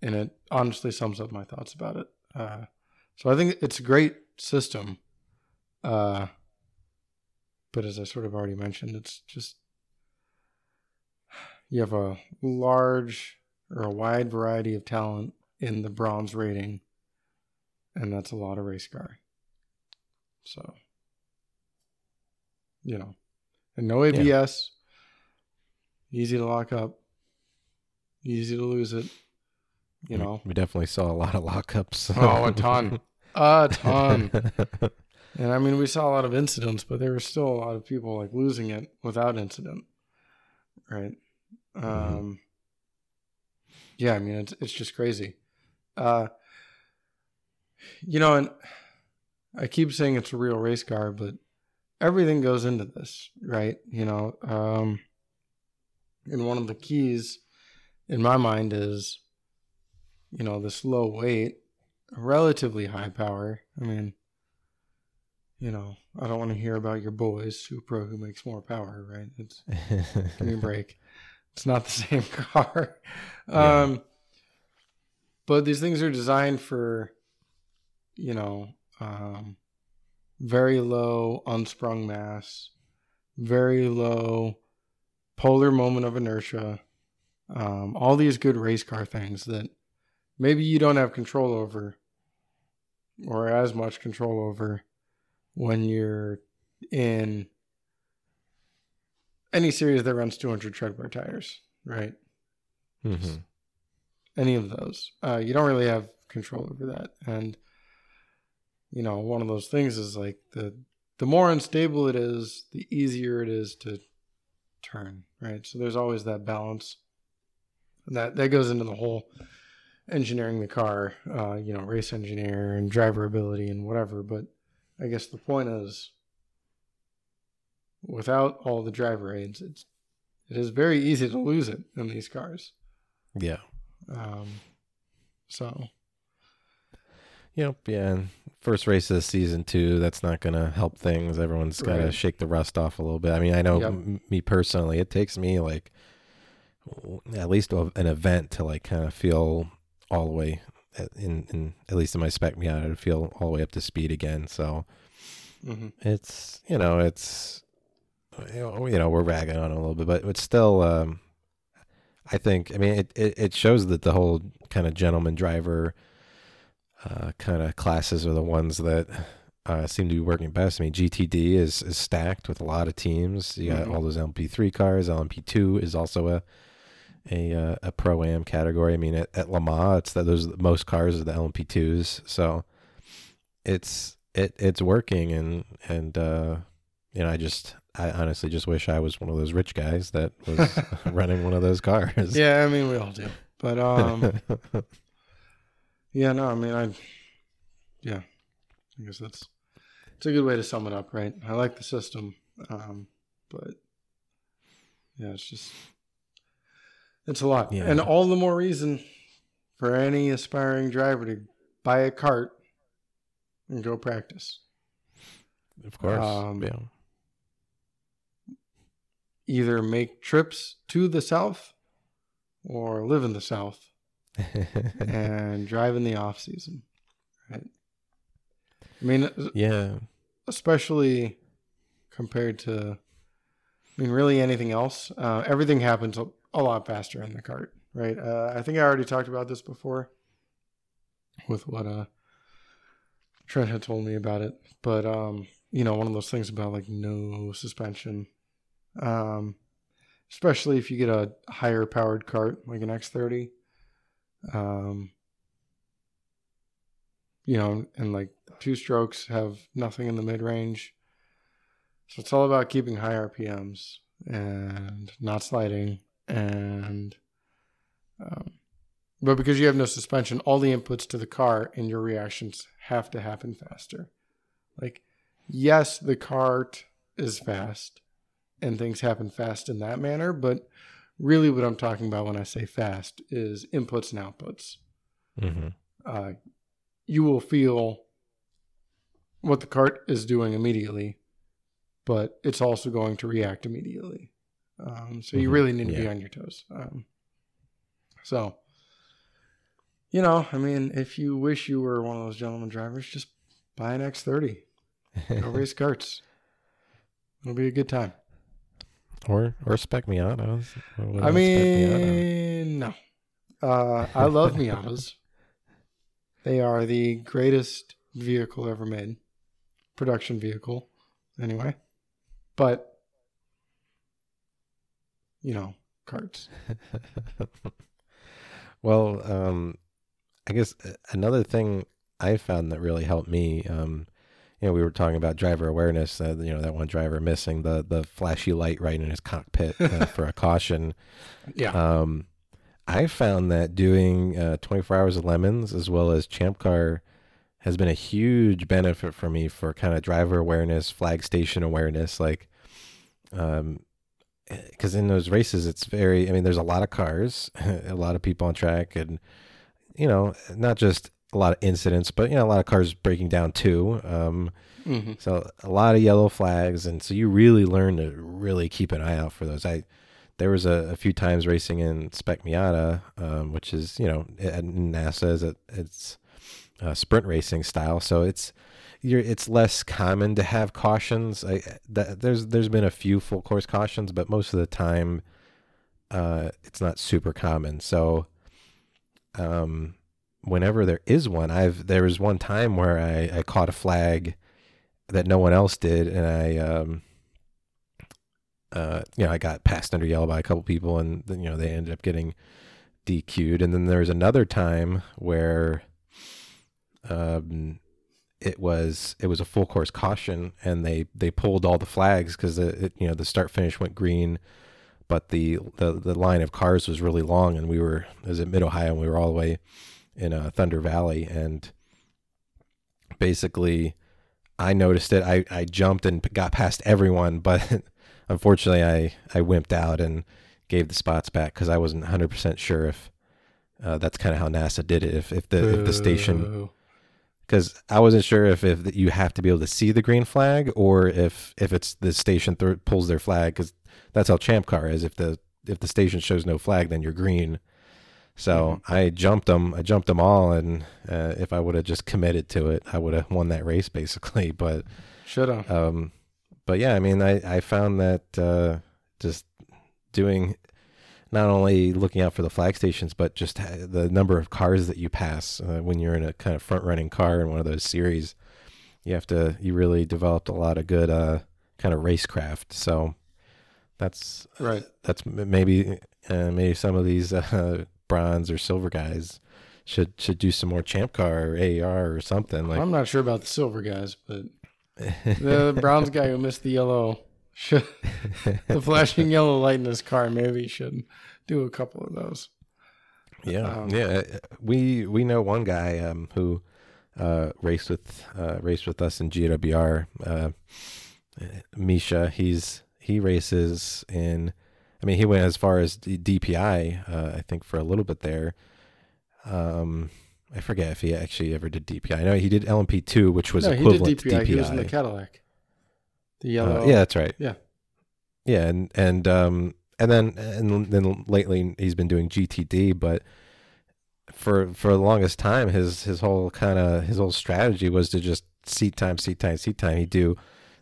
and it honestly sums up my thoughts about it. Uh, so I think it's a great system, uh, but as I sort of already mentioned, it's just you have a large or a wide variety of talent in the bronze rating, and that's a lot of race car. So, you know, and no ABS, easy to lock up, easy to lose it. You We- know, we definitely saw a lot of lockups. oh, a ton, a ton. And I mean, we saw a lot of incidents, but there were still a lot of people like losing it without incident, right? Um, yeah, I mean, it's it's just crazy. Uh, you know, and I keep saying it's a real race car, but everything goes into this, right? You know, um, and one of the keys in my mind is, you know, this low weight, relatively high power. I mean you know, I don't want to hear about your boys, Supra, who makes more power, right? It's give me a break. It's not the same car. Yeah. Um, but these things are designed for, you know, um, very low unsprung mass, very low polar moment of inertia, um, all these good race car things that maybe you don't have control over or as much control over when you're in any series that runs 200 treadwear tires, right? Mhm. Any of those. Uh, you don't really have control over that. And, you know, one of those things is like the, the more unstable it is, the easier it is to turn, right? So there's always that balance. And that, that goes into the whole engineering the car, uh, you know, race engineer and driver ability and whatever. But I guess the point is, without all the driver aids, it's it is very easy to lose it in these cars. Yeah. Um, so Yep. Yeah. First race of the season too. That's not going to help things. Everyone's got to Right. shake the rust off a little bit. I mean, I know Yep. m- me personally, it takes me like at least an event to like kind of feel all the way at- in, in at least in my spec Miata to feel all the way up to speed again. So mhm. it's you know it's you know, we're ragging on a little bit, but it's still. Um, I think I mean it, it. It shows that the whole kind of gentleman driver uh, kind of classes are the ones that uh, seem to be working best. I mean GTD is is stacked with a lot of teams. You got Mhm. all those LMP3 cars. LMP2 is also a a uh, a pro am category. I mean at, at Le Mans, it's that those most cars are the LMP2s. So it's it it's working and and uh you know I just I honestly just wish I was one of those rich guys that was running one of those cars. yeah, I mean we all do, but um, yeah, no, I mean I, yeah, I guess that's it's a good way to sum it up, right? I like the system, um, but yeah, it's just it's a lot, Yeah. and all the more reason for any aspiring driver to buy a cart and go practice. of course. Um, yeah. Either make trips to the south or live in the south and drive in the off season, right? I mean, yeah. especially compared to, I mean, really anything else. Uh, everything happens a, a lot faster in the cart, right? Uh, I think I already talked about this before with what uh, Trent had told me about it, but um, you know, one of those things about like no suspension, um, especially if you get a higher powered cart like an X30, um, you know, and like two strokes have nothing in the mid range. So it's all about keeping high RPMs and not sliding. And, um, but because you have no suspension, all the inputs to the car and your reactions have to happen faster. Like, yes, the cart is fast and things happen fast in that manner, but really what I'm talking about when I say fast is inputs and outputs hmm uh, you will feel what the cart is doing immediately, but it's also going to react immediately. Um, so you Mhm. really need to be on your toes. Um, so, you know, I mean, if you wish you were one of those gentleman drivers, just buy an X30. Go race carts. It'll be a good time. Or or spec Miatas. I Spec Miata? mean, no. Uh, I love Miatas. They are the greatest vehicle ever made, production vehicle, anyway. But you know, carts. well, um, I guess uh, another thing I found that really helped me, um, you know, we were talking about driver awareness. Uh, you know, that one driver missing the the flashy light right in his cockpit uh, for a caution. Yeah. Um, I found that doing uh, 24 hours of lemons as well as Champ Car has been a huge benefit for me for kind of driver awareness, flag station awareness. Like, um, because in those races, it's very, I mean, there's a lot of cars, a lot of people on track, and, you know, not just a lot of incidents, but, you know, a lot of cars breaking down too. Um, hmm so a lot of yellow flags, and so you really learn to really keep an eye out for those. I there was a, a few times racing in Spec Miata, um, which is you know at NASA is it, it's uh, sprint racing style, so it's you're it's less common to have cautions. I that, there's there's been a few full course cautions, but most of the time, uh, it's not super common. So, um, whenever there is one, I've there was one time where I I caught a flag that no one else did, and I um uh you know I got passed under yellow by a couple people, and you know they ended up getting DQ'd, and then there was another time where um it was it was a full course caution, and they they pulled all the flags because it you know the start finish went green. But the, the the line of cars was really long, and we were was at Mid Ohio, and we were all the way in uh, Thunder Valley, and basically I noticed it. I, I jumped and got past everyone, but unfortunately, I, I wimped out and gave the spots back because I wasn't 100% sure if uh, that's kind of how NASA did it. If, if the if the station, because I wasn't sure if if you have to be able to see the green flag or if if it's the station th- pulls their flag because that's how Champ Car is. If the if the station shows no flag, then you're green. So I jumped them. I jumped them all, and uh, if I would have just committed to it, I would have won that race basically. But Should have. um, but yeah, I mean, I I found that uh, just doing not only looking out for the flag stations, but just the number of cars that you pass uh, when you're in a kind of front running car in one of those series. You have to. You really developed a lot of good uh, kind of racecraft. So that's Right. that's maybe uh, maybe some of these uh, bronze or silver guys should should do some more champ car or AR or something like. I'm not sure about the silver guys, but the bronze guy who missed the yellow should the flashing yellow light in his car maybe should do a couple of those. Yeah, Um, yeah. uh, We we know one guy um, who uh, raced with uh, raced with us in GWR. Uh, Misha, he's he races in. I mean, he went as far as DPI. Uh, I think for a little bit there. Um, I forget if he actually ever did DPI. I know he did LMP two, which was no, he did equivalent DPI. to DPI. He was in the Cadillac. The yellow. Uh, yeah, that's right. Yeah. Yeah, and and um and then and then lately he's been doing GTD, but for for the longest time his his whole kind of his whole strategy was to just seat time, seat time, seat time. He'd do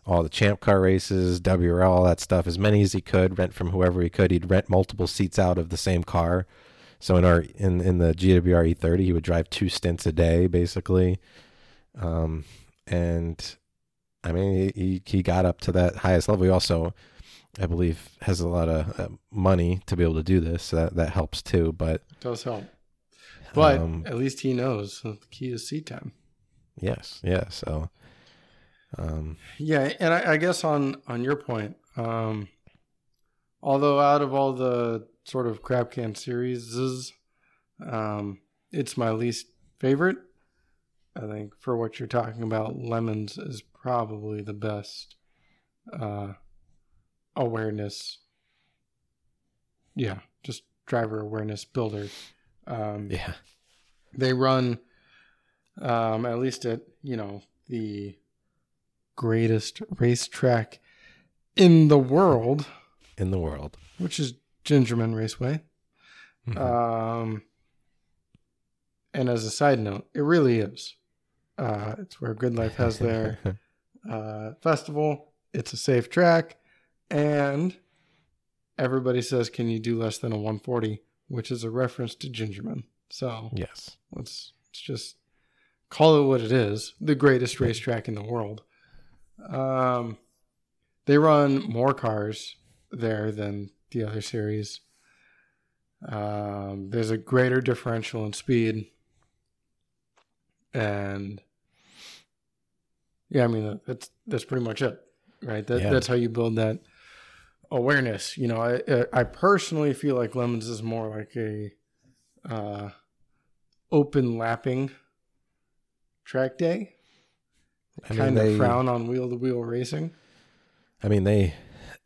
all the champ car races, WRL, all that stuff, as many as he could, rent from whoever he could. He'd rent multiple seats out of the same car. So in our in in the GWR E30, he would drive two stints a day, basically. Um, and I mean, he he got up to that highest level. He also, I believe, has a lot of uh, money to be able to do this. So that that helps too. But does help. But um, at least he knows the key is seat time. yes, yeah. So, um, Yeah, and I, I guess on on your point, um, although out of all the sort of crap can series, um, it's my least favorite. I think for what you're talking about, lemons is probably the best uh, awareness. Yeah, just driver awareness builder. Um, yeah, they run um, at least at you know the greatest racetrack in the world, in the world. which is Gingerman Raceway. Mhm. Um, and as a side note, it really is. Uh, it's where Good Life has their uh, festival. it's a safe track, and everybody says, "Can you do less than a 140?" Which is a reference to Gingerman. So Yes. let's, let's just call it what it is: the greatest racetrack in the world. Um, they run more cars there than the other series. Um, there's a greater differential in speed, and yeah, I mean that's that's pretty much it, right? That, Yeah. That's how you build that awareness. You know, I I personally feel like Lemons is more like a uh, open lapping track day, I mean, kind of they, frown on wheel to wheel racing. I mean, they.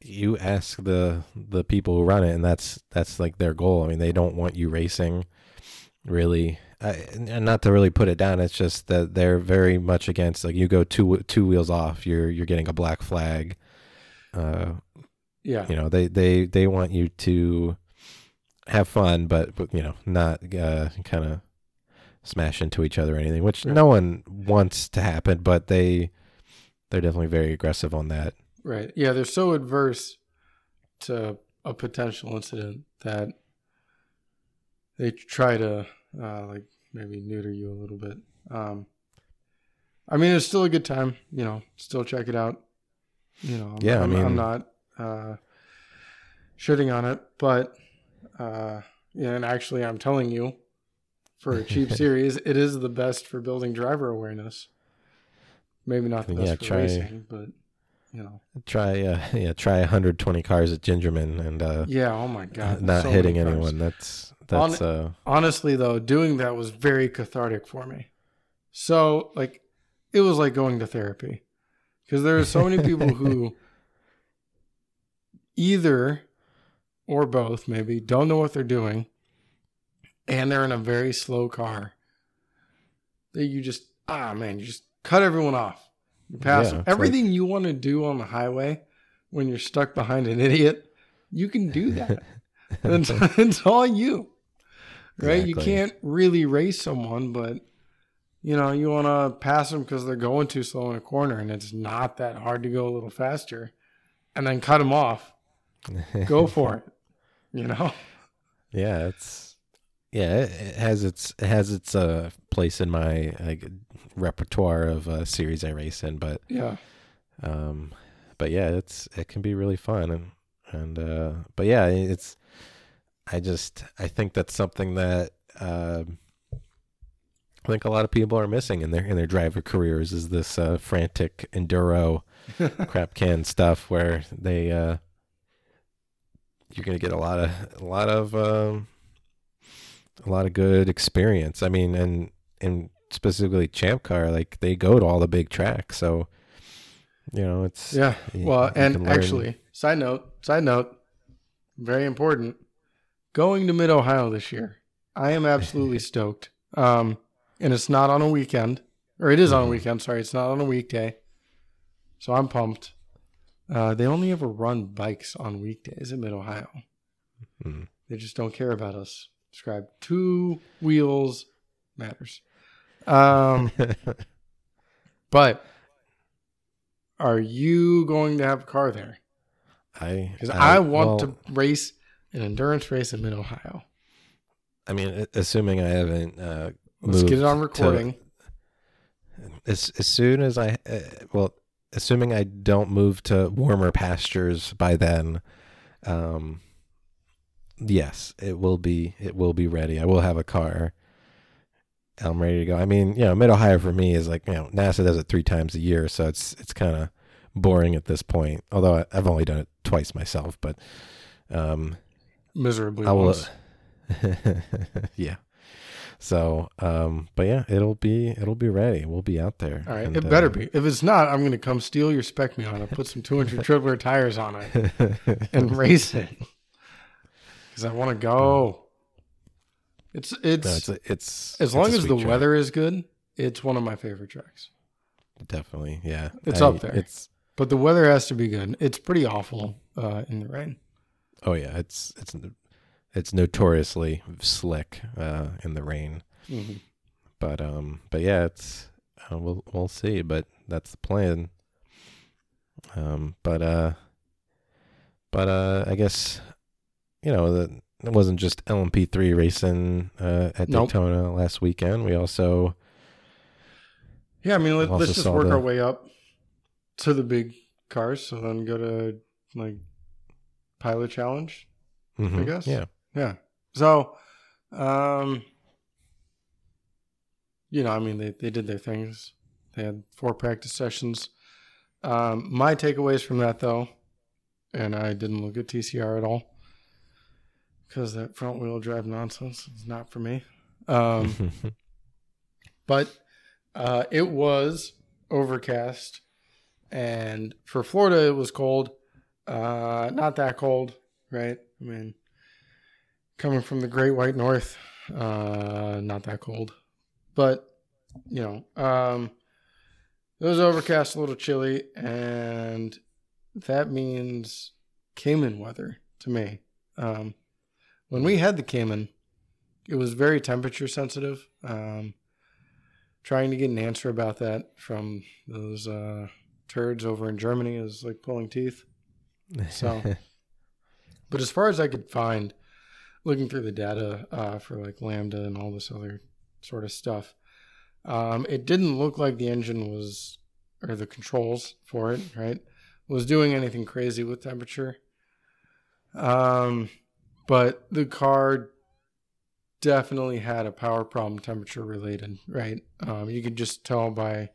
You ask the the people who run it, and that's that's like their goal. I mean, they don't want you racing, really. I, and not to really put it down, it's just that they're very much against like you go two two wheels off, you're you're getting a black flag. Uh, Yeah, you know, they they they want you to have fun, but, but you know, not uh, kind of smash into each other or anything, which Right. no one wants to happen. But they they're definitely very aggressive on that. Right. Yeah, they're so adverse to a potential incident that they try to uh, like maybe neuter you a little bit. Um, I mean, it's still a good time. You know, still check it out. You know, I'm- Yeah, I I'm, I'm not uh, shitting on it, but uh, yeah, and actually, I'm telling you, for a cheap series, it is the best for building driver awareness. Maybe not the best Yeah, for try- racing, but you know. Try uh, yeah, try 120 cars at Gingerman and uh, Yeah. Oh my god. not so hitting anyone. That's that's uh Honestly, though, doing that was very cathartic for me. So, like, it was like going to therapy because there are so many people who either or both maybe don't know what they're doing, and they're in a very slow car. That you just ah man, you just cut everyone off. You pass Yeah, everything you want to do on the highway when you're stuck behind an idiot. You can do that. it's, it's all you right you can't really race someone but you know you want to pass them because they're going too slow in a corner and it's not that hard to go a little faster and then cut them off go for it you know yeah, it's yeah, it, has its it has its uh place in my like repertoire of uh, series I race in, but yeah. um but yeah it's it can be really fun and and uh but yeah it's i just i think that's something that um i think a lot of people are missing in their in their driver careers is this uh frantic enduro crap can stuff where they uh you're gonna get a lot of a lot of um a lot of good experience i mean and and specifically champ car like they go to all the big tracks so you know it's yeah you- well you and actually side note side note very important going to mid ohio this year i am absolutely stoked um and it's not on a weekend or it is on a Mhm. weekend sorry it's not on a weekday so i'm pumped uh, they only ever run bikes on weekdays in mid ohio Hmm. They just don't care about us. Describe two wheels matters. Um, but are you going to have a car there? I Because I, want well, to race an endurance race in Mid Ohio. I mean, assuming I haven't uh, Let's get it on moved to- recording. as as soon as I uh, well, assuming I don't move to warmer pastures by then, um, yes, it will be it will be ready. I will have a car. I'm ready to go. I mean, you know, Mid Ohio for me is like you know NASA does it three times a year, so it's it's kind of boring at this point. Although I, I've only done it twice myself, but um, Miserably I will. yeah. So, um, but yeah, it'll be it'll be ready. We'll be out there. All right, And, it better uh, be. If it's not, I'm going to come steal your spec Miata, put some 200 triple tires on it, and race it because I want to go. It's it's, no, it's a- it's as it's long as the track. weather is good. It's one of my favorite tracks. definitely, yeah, It's I- up there. It's But the weather has to be good. It's pretty awful uh, in the rain. oh yeah, it's it's it's notoriously slick uh, in the rain. But um, but yeah, it's uh, we'll we'll see. But that's the plan. Um, but uh, but uh, I guess you know the it wasn't just LMP3 racing uh, at Nope. Daytona last weekend. We also Yeah, I mean, let, let's just work the- our way up to the big cars, so then go to like pilot challenge. mhm, guess. yeah Yeah. So, um, you know, I mean, they, they did their things. They had four practice sessions. Um, my takeaways from that, though, and I didn't look at TCR at all because that front wheel drive nonsense is not for me. Um, but uh, it was overcast, and for Florida, it was cold. Uh, not that cold, right? I mean, coming from the Great White North, uh, not that cold, but you know, um, it was overcast, a little chilly, and that means Cayman weather to me. Um, when we had the Cayman, it was very temperature sensitive. Um, trying to get an answer about that from those uh, turds over in Germany is like pulling teeth. So- But as far as I could find, looking through the data uh, for like Lambda and all this other sort of stuff, um, it didn't look like the engine was, or the controls for it, right, was doing anything crazy with temperature. Um, but the car definitely had a power problem, temperature related, right? Um, you could just tell by,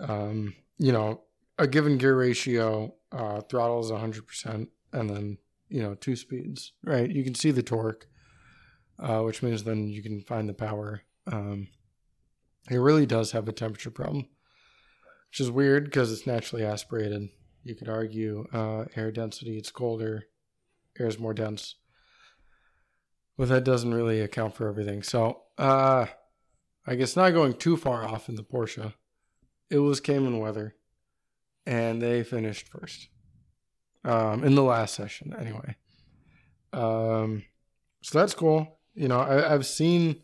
um, you know, a given gear ratio, uh, throttle is 100%, and then you know two speeds right? You can see the torque uh, which means then you can find the power. Um, it really does have a temperature problem which is weird because it's naturally aspirated. You could argue uh, air density it's colder air is more dense but that doesn't really account for everything so uh, i guess not going too far off in the porsche it was cayman weather and they finished first um, in the last session anyway. Um, so that's cool. You know, I, I've seen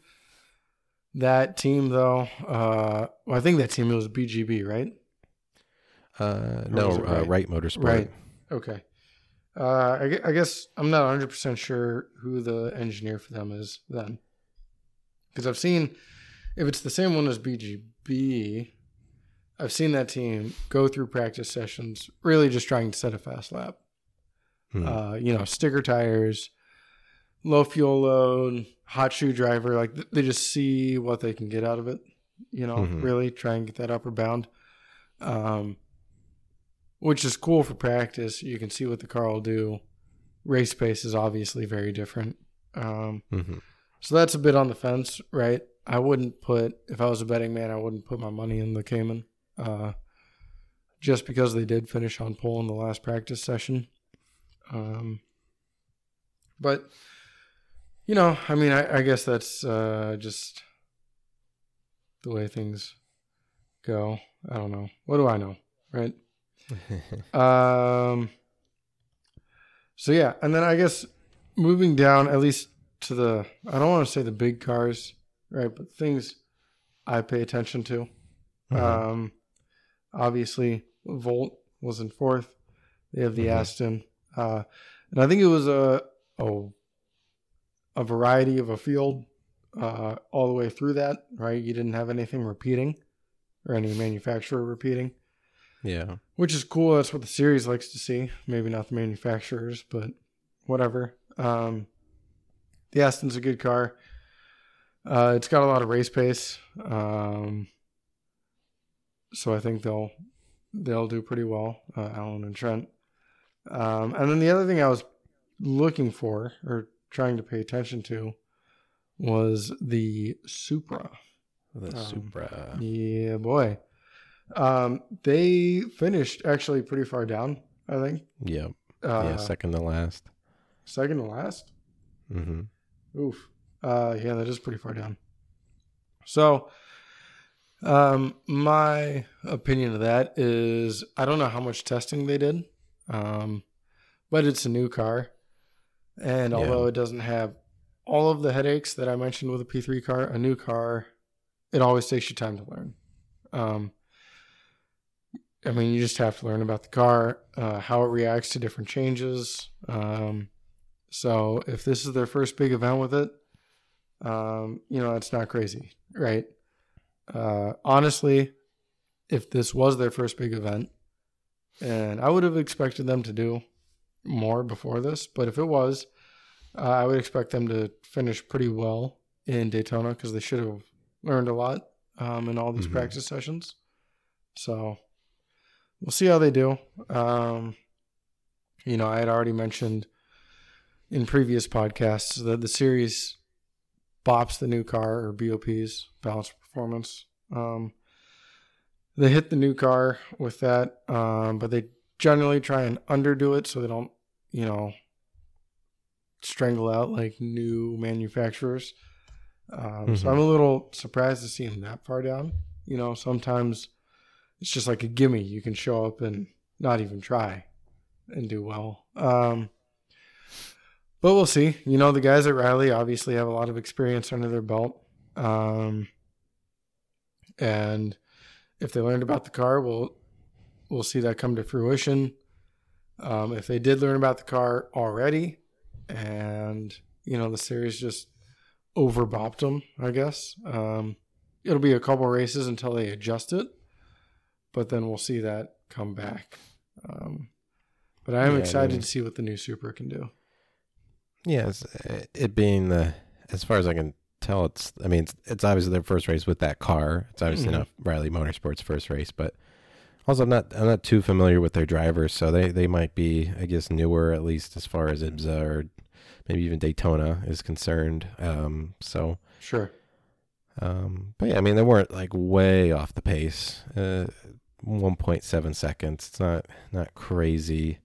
that team though. Uh, well, I think that team was BGB, right? uh, no, uh, right? Wright Motorsport. Right. Okay. Uh, I, I guess I'm not 100 percent sure who the engineer for them is then, because I've seen if it's the same one as BGB. I've seen that team go through practice sessions, really just trying to set a fast lap. Hmm. uh, you know, sticker tires, low fuel load, hot shoe driver. Like they just see what they can get out of it. You know, Mhm. really try and get that upper bound. Um, which is cool for practice. You can see what the car will do. Race pace is obviously very different. Um, Mhm. so that's a bit on the fence, right? I wouldn't put if I was a betting man, I wouldn't put my money in the Cayman, uh, just because they did finish on pole in the last practice session. Um, but you know, I mean, I, I guess that's uh, just the way things go. I don't know. What do I know, right? Um. So yeah, and then I guess moving down at least to the I don't want to say the big cars, right? But things I pay attention to. Mhm. Um, obviously, Volt was in fourth. They have the Mhm. Aston, uh, and I think it was a a, a variety of a field uh, all the way through that. Right, you didn't have anything repeating or any manufacturer repeating yeah. Which is cool. That's what the series likes to see. Maybe not the manufacturers, but whatever. Um, the Aston's a good car. Uh, it's got a lot of race pace, um, so I think they'll they'll do pretty well. Uh, Alan and Trent. Um, and then the other thing I was looking for or trying to pay attention to was the Supra. The Um, Supra. Yeah, boy. Um, they finished actually pretty far down. I think. Yep. Uh, yeah. Second to last. second to last. hmm Oof. Uh, yeah, that is pretty far down. So, um, my opinion of that is I don't know how much testing they did, um, but it's a new car, and Yeah. although it doesn't have all of the headaches that I mentioned with a P3 car, a new car, it always takes you time to learn. Um, I mean, you just have to learn about the car, uh, how it reacts to different changes. Um, so if this is their first big event with it, um, you know, it's not crazy, right? Uh, honestly, if this was their first big event, and I would have expected them to do more before this, but if it was, uh, I would expect them to finish pretty well in Daytona because they should have learned a lot um, in all these Mhm. practice sessions. So we'll see how they do. Um, you know, I had already mentioned in previous podcasts that the series bops the new car or BOPs, balanced performance. Um, they hit the new car with that, um, but they generally try and underdo it so they don't, you know, strangle out like new manufacturers. Um, So Mhm. I'm a little surprised to see him that far down. You know, sometimes it's just like a gimme. You can show up and not even try and do well. Um, but we'll see. You know, the guys at Riley obviously have a lot of experience under their belt. Um, and if they learned about the car, we'll we'll see that come to fruition. Um, if they did learn about the car already, and you know the series just overbopped them, I guess um, it'll be a couple races until they adjust it, but then we'll see that come back. Um, but I am Yeah, I excited mean- to see what the new Supra can do. Yeah, it being the as far as I can tell, it's I mean it's, it's obviously their first race with that car. It's obviously Mhm. not Riley Motorsports' first race, but also I'm not I'm not too familiar with their drivers, so they they might be I guess newer at least as far as IMSA or maybe even Daytona is concerned. Um, so Sure. um, but yeah, I mean they weren't like way off the pace. Uh, 1.7 seconds. It's not not crazy.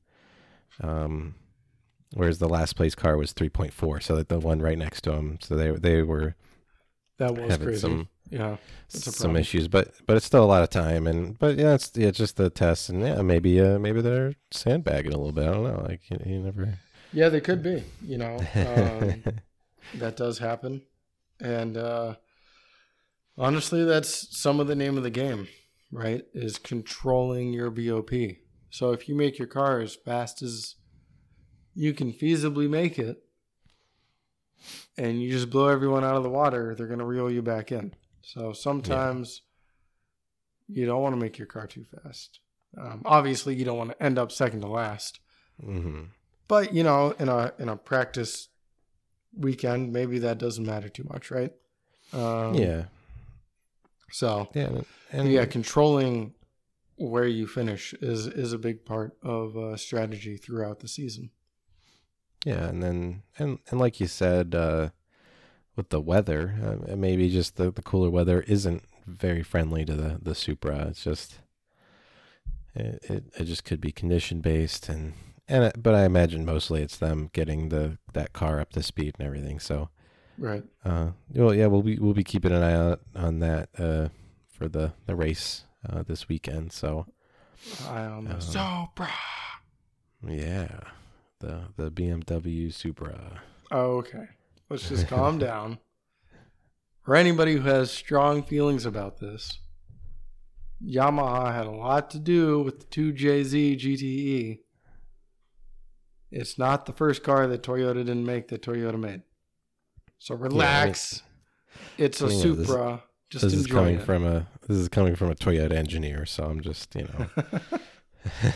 Um, whereas the last place car was 3.4, so that the one right next to him. So they they were That was having crazy. some yeah. Some issues, but but it's still a lot of time. And but yeah, it's yeah, just the test, and yeah, maybe uh maybe they're sandbagging a little bit. I don't know. Like you, you never. Yeah, they could be. You know, um, that does happen, and uh, honestly, that's some of the name of the game, right? Is controlling your BOP. So if you make your car as fast as you can feasibly make it, and you just blow everyone out of the water, they're going to reel you back in. So sometimes you don't want to make your car too fast. Um, obviously, you don't want to end up second to last. hmm But you know, in a in a practice weekend, maybe that doesn't matter too much, right? Um, yeah, So yeah, and, yeah, controlling where you finish is is a big part of uh, strategy throughout the season. Yeah, and then and and like you said, uh, with the weather, uh, maybe just the, the cooler weather isn't very friendly to the the Supra. It's just it it, it just could be condition based, and and it, but I imagine mostly it's them getting the that car up to speed and everything. So, Right. uh, well, yeah, we'll be we'll be keeping an eye out on that uh for the the race uh this weekend. So I on the Uh, Supra. yeah, the the BMW Supra. Oh, okay. Let's just calm down. For anybody who has strong feelings about this, Yamaha had a lot to do with the 2JZ GTE. It's not the first car that Toyota didn't make that Toyota made. So relax. it's a yeah, this- Supra. Just this is coming it. from a this is coming from a Toyota engineer, so I'm just you know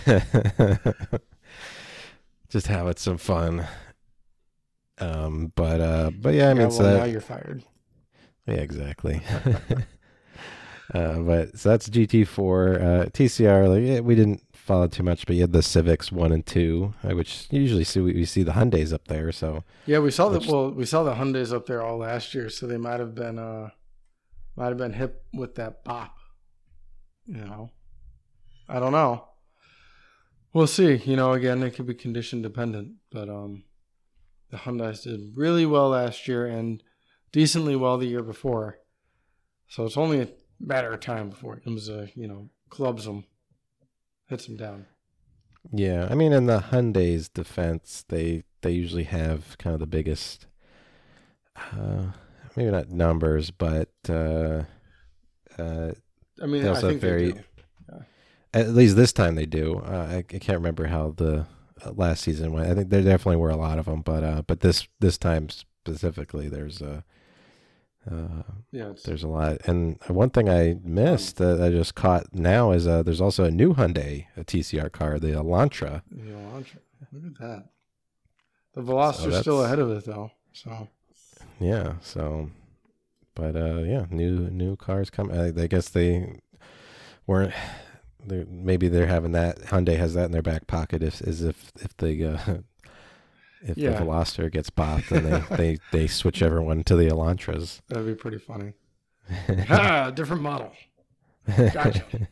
just having some fun. Um, but uh, but yeah, I yeah, mean, well, so now you're fired. yeah, exactly. uh, but so that's GT4, uh, TCR. Like yeah, we didn't follow too much, but you had the Civics one and two, uh, which usually see we, we see the Hyundai's up there. So Yeah, we saw the well, we saw the Hyundai's up there all last year, so they might have been uh might have been hip with that bop. You know. I don't know. We'll see. You know, again, it could be condition dependent, but um the Hyundai's did really well last year and decently well the year before. So it's only a matter of time before IMSA, you know, clubs them, hits them down. Yeah, I mean, in the Hyundai's defense, they they usually have kind of the biggest, uh, maybe not numbers, but uh, uh, I mean, They I also think very- do. at least this time they do. Uh, I, I can't remember how the uh, last season went. I think there definitely were a lot of them, but uh, but this this time specifically, there's a uh, Yeah, there's a lot. And one thing I missed that I just caught now is uh, there's also a new Hyundai a TCR car, the Elantra. the Elantra. Look at that. The Veloster's So still ahead of it though. So Yeah, so but uh yeah, new new cars come. I, I guess they weren't. They maybe they're having that Hyundai has that in their back pocket if as if if the uh, if Yeah. the Veloster gets bopped, then they, they they switch everyone to the Elantras. that'd be pretty funny. ah, different model. Gotcha.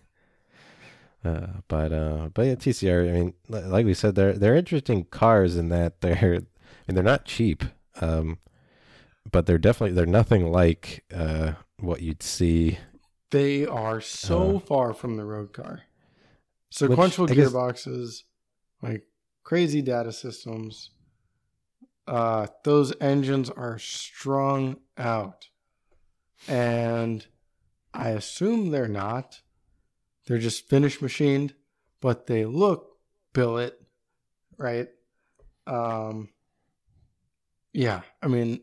Uh, but uh, but yeah, TCR. I mean, like we said, they're they're interesting cars in that they're I mean they're not cheap, um, but they're definitely they're nothing like uh what you'd see. They are so Uh, far from the road car. Sequential guess- gearboxes, like crazy data systems. Uh, those engines are strung out. And I assume they're not. They're just finish machined, but they look billet, right? Um, yeah, I mean,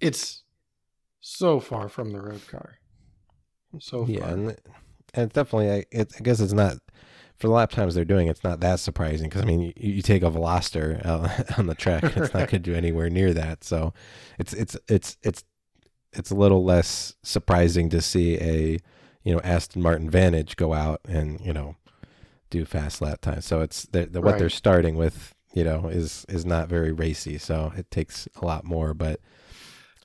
it's so far from the road car. So far. Yeah, and, and definitely I, it, I guess it's not for the lap times they're doing. It's not that surprising because I mean you, you take a Veloster uh, on the track, it's not going to do anywhere near that. So it's it's it's it's it's a little less surprising to see a you know Aston Martin Vantage go out and you know do fast lap times. So it's the, the, what they're starting with. You know, is is not very racy, so it takes a lot more. But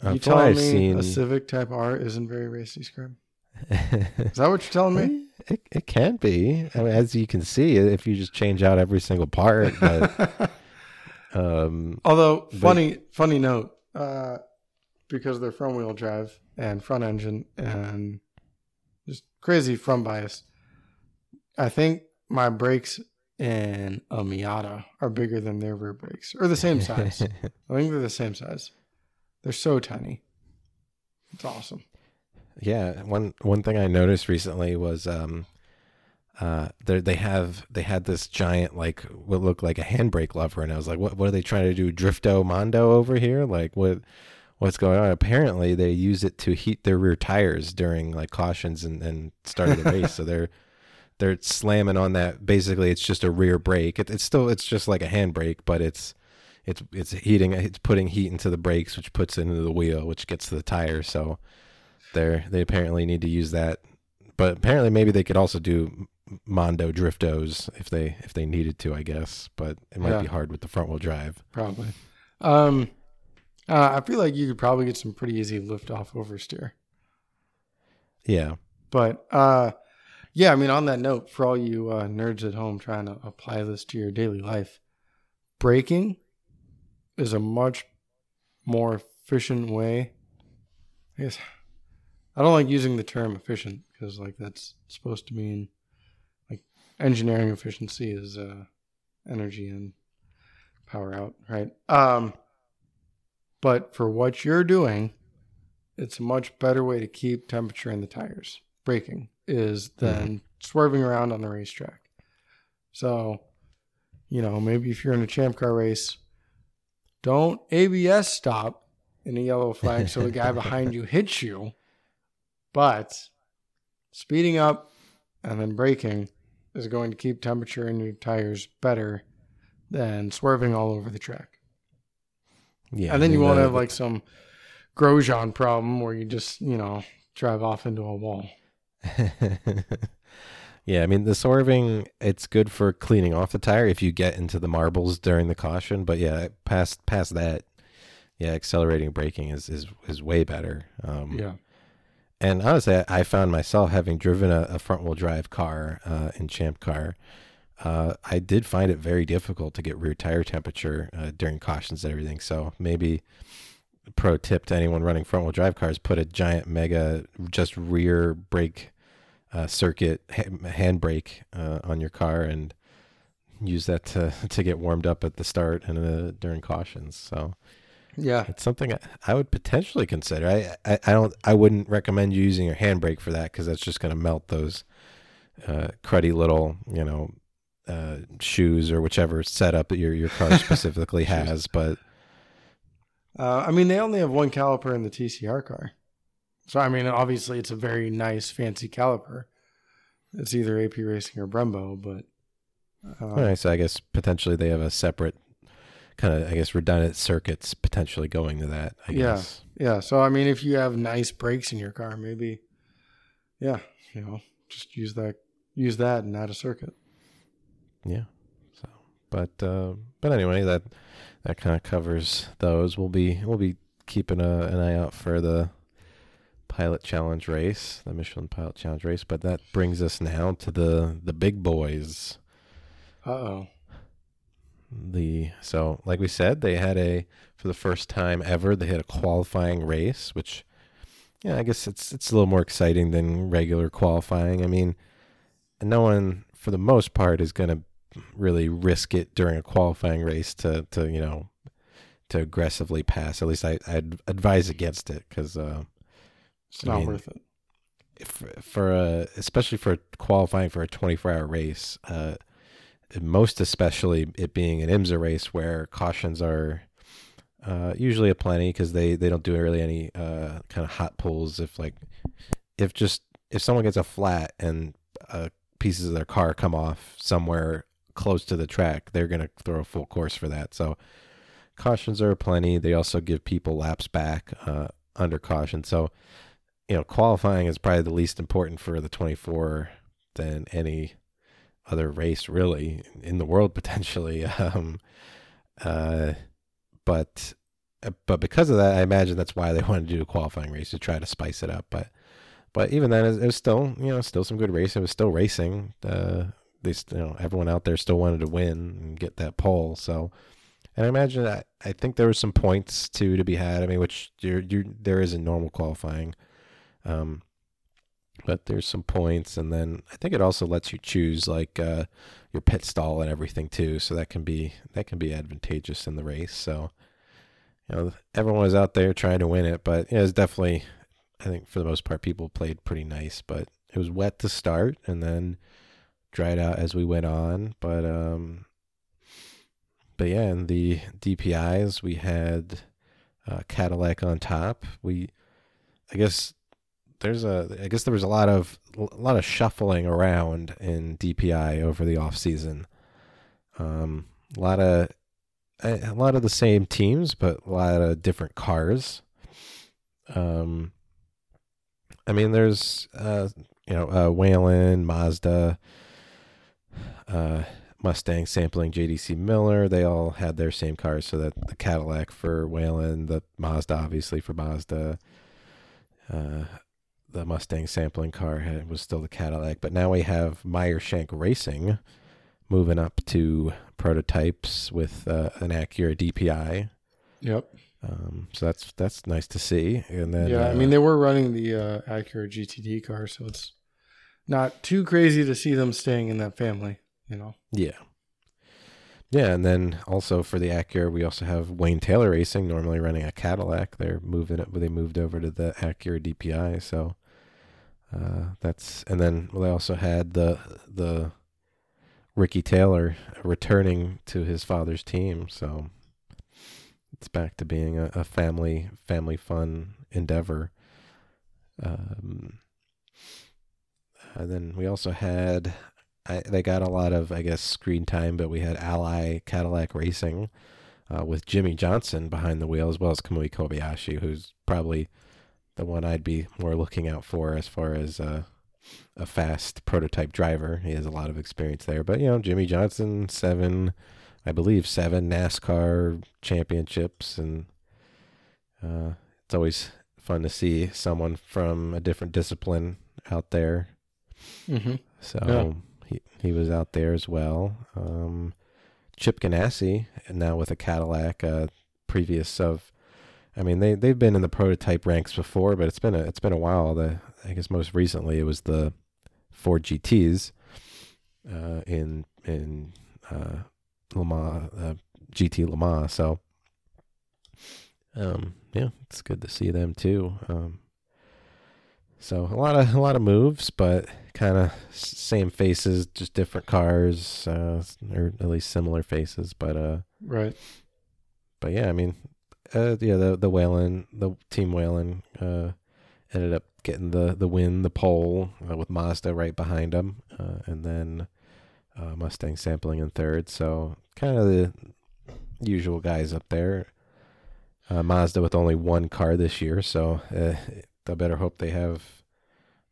uh, you telling I've me seen, a Civic Type R isn't very racy, Scrum? Is that what you're telling me? It, it can be. I mean, as you can see, if you just change out every single part. But um, Although But- funny, funny note, uh, because they're front wheel drive and front engine and just crazy front bias. I think my brakes in a Miata are bigger than their rear brakes, or the same size. I think they're the same size. They're so tiny. It's awesome. Yeah, one one thing I noticed recently was um, uh, they they have they had this giant like what looked like a handbrake lever, and I was like, what what are they trying to do? Drifto Mondo over here? Like what? What's going on? Apparently, they use it to heat their rear tires during like cautions and, and start of the race. So they're they're slamming on that. Basically, it's just a rear brake. It, it's still it's just like a handbrake, but it's it's it's heating. It's putting heat into the brakes, which puts it into the wheel, which gets to the tire. So they're they apparently need to use that. But apparently, maybe they could also do Mondo driftos if they if they needed to. I guess, but it might Yeah. be hard with the front wheel drive. Probably. Um, uh, I feel like you could probably get some pretty easy lift off oversteer. Yeah, But uh, yeah, I mean, on that note, for all you uh, nerds at home trying to apply this to your daily life, braking is a much more efficient way. I guess I don't like using the term efficient because like that's supposed to mean like engineering efficiency is uh, energy and power out, right? Um, but for what you're doing, it's a much better way to keep temperature in the tires. Braking is than swerving around on the racetrack. So, you know, maybe if you're in a champ car race, don't ABS stop in a yellow flag so the guy behind you hits you. But speeding up and then braking is going to keep temperature in your tires better than swerving all over the track. yeah. and then you won't have like some Grosjean problem where you just, you know, drive off into a wall. yeah, I mean the swerving it's good for cleaning off the tire if you get into the marbles during the caution, but yeah, past past that, yeah, accelerating braking is is is way better. Um, Yeah. And honestly, I, I found myself having driven a, a front wheel drive car uh, in Champ Car. Uh, I did find it very difficult to get rear tire temperature uh, during cautions and everything. So maybe pro tip to anyone running front wheel drive cars: put a giant mega just rear brake uh, circuit ha- handbrake uh, on your car and use that to to get warmed up at the start and uh, during cautions. So Yeah. it's something I, I would potentially consider. I, I I don't I wouldn't recommend you using your handbrake for that because that's just going to melt those uh, cruddy little, you know, uh, shoes or whichever setup that your your car specifically has. But Uh, I mean, they only have one caliper in the TCR car. So, I mean, obviously, it's a very nice, fancy caliper. It's either AP Racing or Brembo, but. Uh, all right, so I guess potentially they have a separate kind of, I guess, redundant circuits potentially going to that. I Yeah. guess. Yeah. So, I mean, if you have nice brakes in your car, maybe, yeah, you know, just use that, use that and add a circuit. Yeah. So, but uh, but anyway, that that kind of covers those. We'll be we'll be keeping a, an eye out for the Pilot Challenge race, the Michelin Pilot Challenge race. But that brings us now to the the big boys. Uh oh. The so like we said, they had a for the first time ever they had a qualifying race, which yeah, I guess it's it's a little more exciting than regular qualifying. I mean, no one for the most part is going to really risk it during a qualifying race to to you know to aggressively pass. At least I I'd advise against it because uh, It's I not mean, worth it. if, for a especially for qualifying for a 24 hour race uh most especially it being an IMSA race where cautions are uh usually a plenty because they they don't do really any uh kind of hot pulls if like if just if someone gets a flat and uh pieces of their car come off somewhere close to the track they're to throw a full course for that. So cautions are plenty. They also give people laps back uh under caution. So you know, qualifying is probably the least important for the 24 than any other race really in the world potentially. Um, uh, but uh, but because of that, I imagine that's why they wanted to do a qualifying race to try to spice it up. But but even then, it was still you know still some good racing. It was still racing. Uh, they you know everyone out there still wanted to win and get that pole. So. And I imagine I, I think there was some points too to be had. I mean, which you're, you're, there is in normal qualifying. Um, but there's some points, and then I think it also lets you choose like uh, your pit stall and everything too. So that can be that can be advantageous in the race. So you know everyone was out there trying to win it, but it was definitely I think for the most part people played pretty nice. But it was wet to start, and then dried out as we went on. But um, but yeah, in the DPI's we had uh, Cadillac on top. We I guess there's a I guess there was a lot of a lot of shuffling around in DPI over the off season. Um, a lot of a lot of the same teams, but a lot of different cars. Um, I mean, there's uh, you know, uh, Whelen, Mazda, uh, Mustang sampling JDC Miller. They all had their same cars, so that the Cadillac for Whelen, the Mazda obviously for Mazda. Uh, the Mustang sampling car had, was still the Cadillac, but now we have Meyer Shank Racing moving up to prototypes with uh, an Acura DPI. Yep. Um, so that's that's nice to see. And then yeah, I uh, mean, they were running the uh, Acura GTD car, so it's not too crazy to see them staying in that family, you know? Yeah. Yeah, and then also for the Acura, we also have Wayne Taylor Racing, normally running a Cadillac. They're moving it, they moved over to the Acura DPI. So uh, that's, and then they also had the the Ricky Taylor returning to his father's team. So it's back to being a, a family family fun endeavor. Um, and then we also had I, they got a lot of, I guess, screen time, but we had Ally Cadillac Racing uh, with Jimmie Johnson behind the wheel, as well as Kamui Kobayashi, who's probably the one I'd be more looking out for as far as uh, a fast prototype driver. He has a lot of experience there. But, you know, Jimmie Johnson, seven, I believe, seven NASCAR championships. And uh, it's always fun to see someone from a different discipline out there. Mm-hmm. So Yeah. he he was out there as well. Um, Chip Ganassi, and now with a Cadillac. Uh, previous of, I mean they they've been in the prototype ranks before, but it's been a it's been a while. The I guess most recently it was the Ford GTS uh, in in uh, Le Mans, uh, GT Le Mans. So um, yeah, it's good to see them too. Um, So a lot of a lot of moves, but kind of same faces, just different cars, uh, or at least similar faces. But uh, Right. but yeah, I mean, uh, yeah, the the Whelen, the team Whelen, uh, ended up getting the the win, the pole uh, with Mazda right behind them, uh, and then uh, Mustang sampling in third. So kind of the usual guys up there. Uh, Mazda with only one car this year, so I better hope they have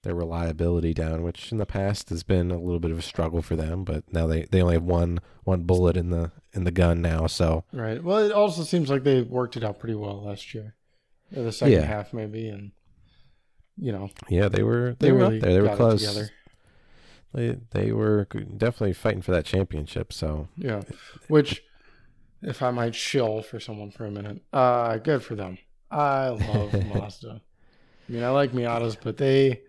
their reliability down, which in the past has been a little bit of a struggle for them. But now they, they only have one one bullet in the in the gun now, so Right. Well, it also seems like they worked it out pretty well last year. Or the second Yeah. half, maybe, and you know yeah, they were they, they, were really up there. They were close. together. They they were definitely fighting for that championship. So Yeah. Which, if I might shill for someone for a minute, uh, good for them. I love Mazda. I mean, I like Miatas, but they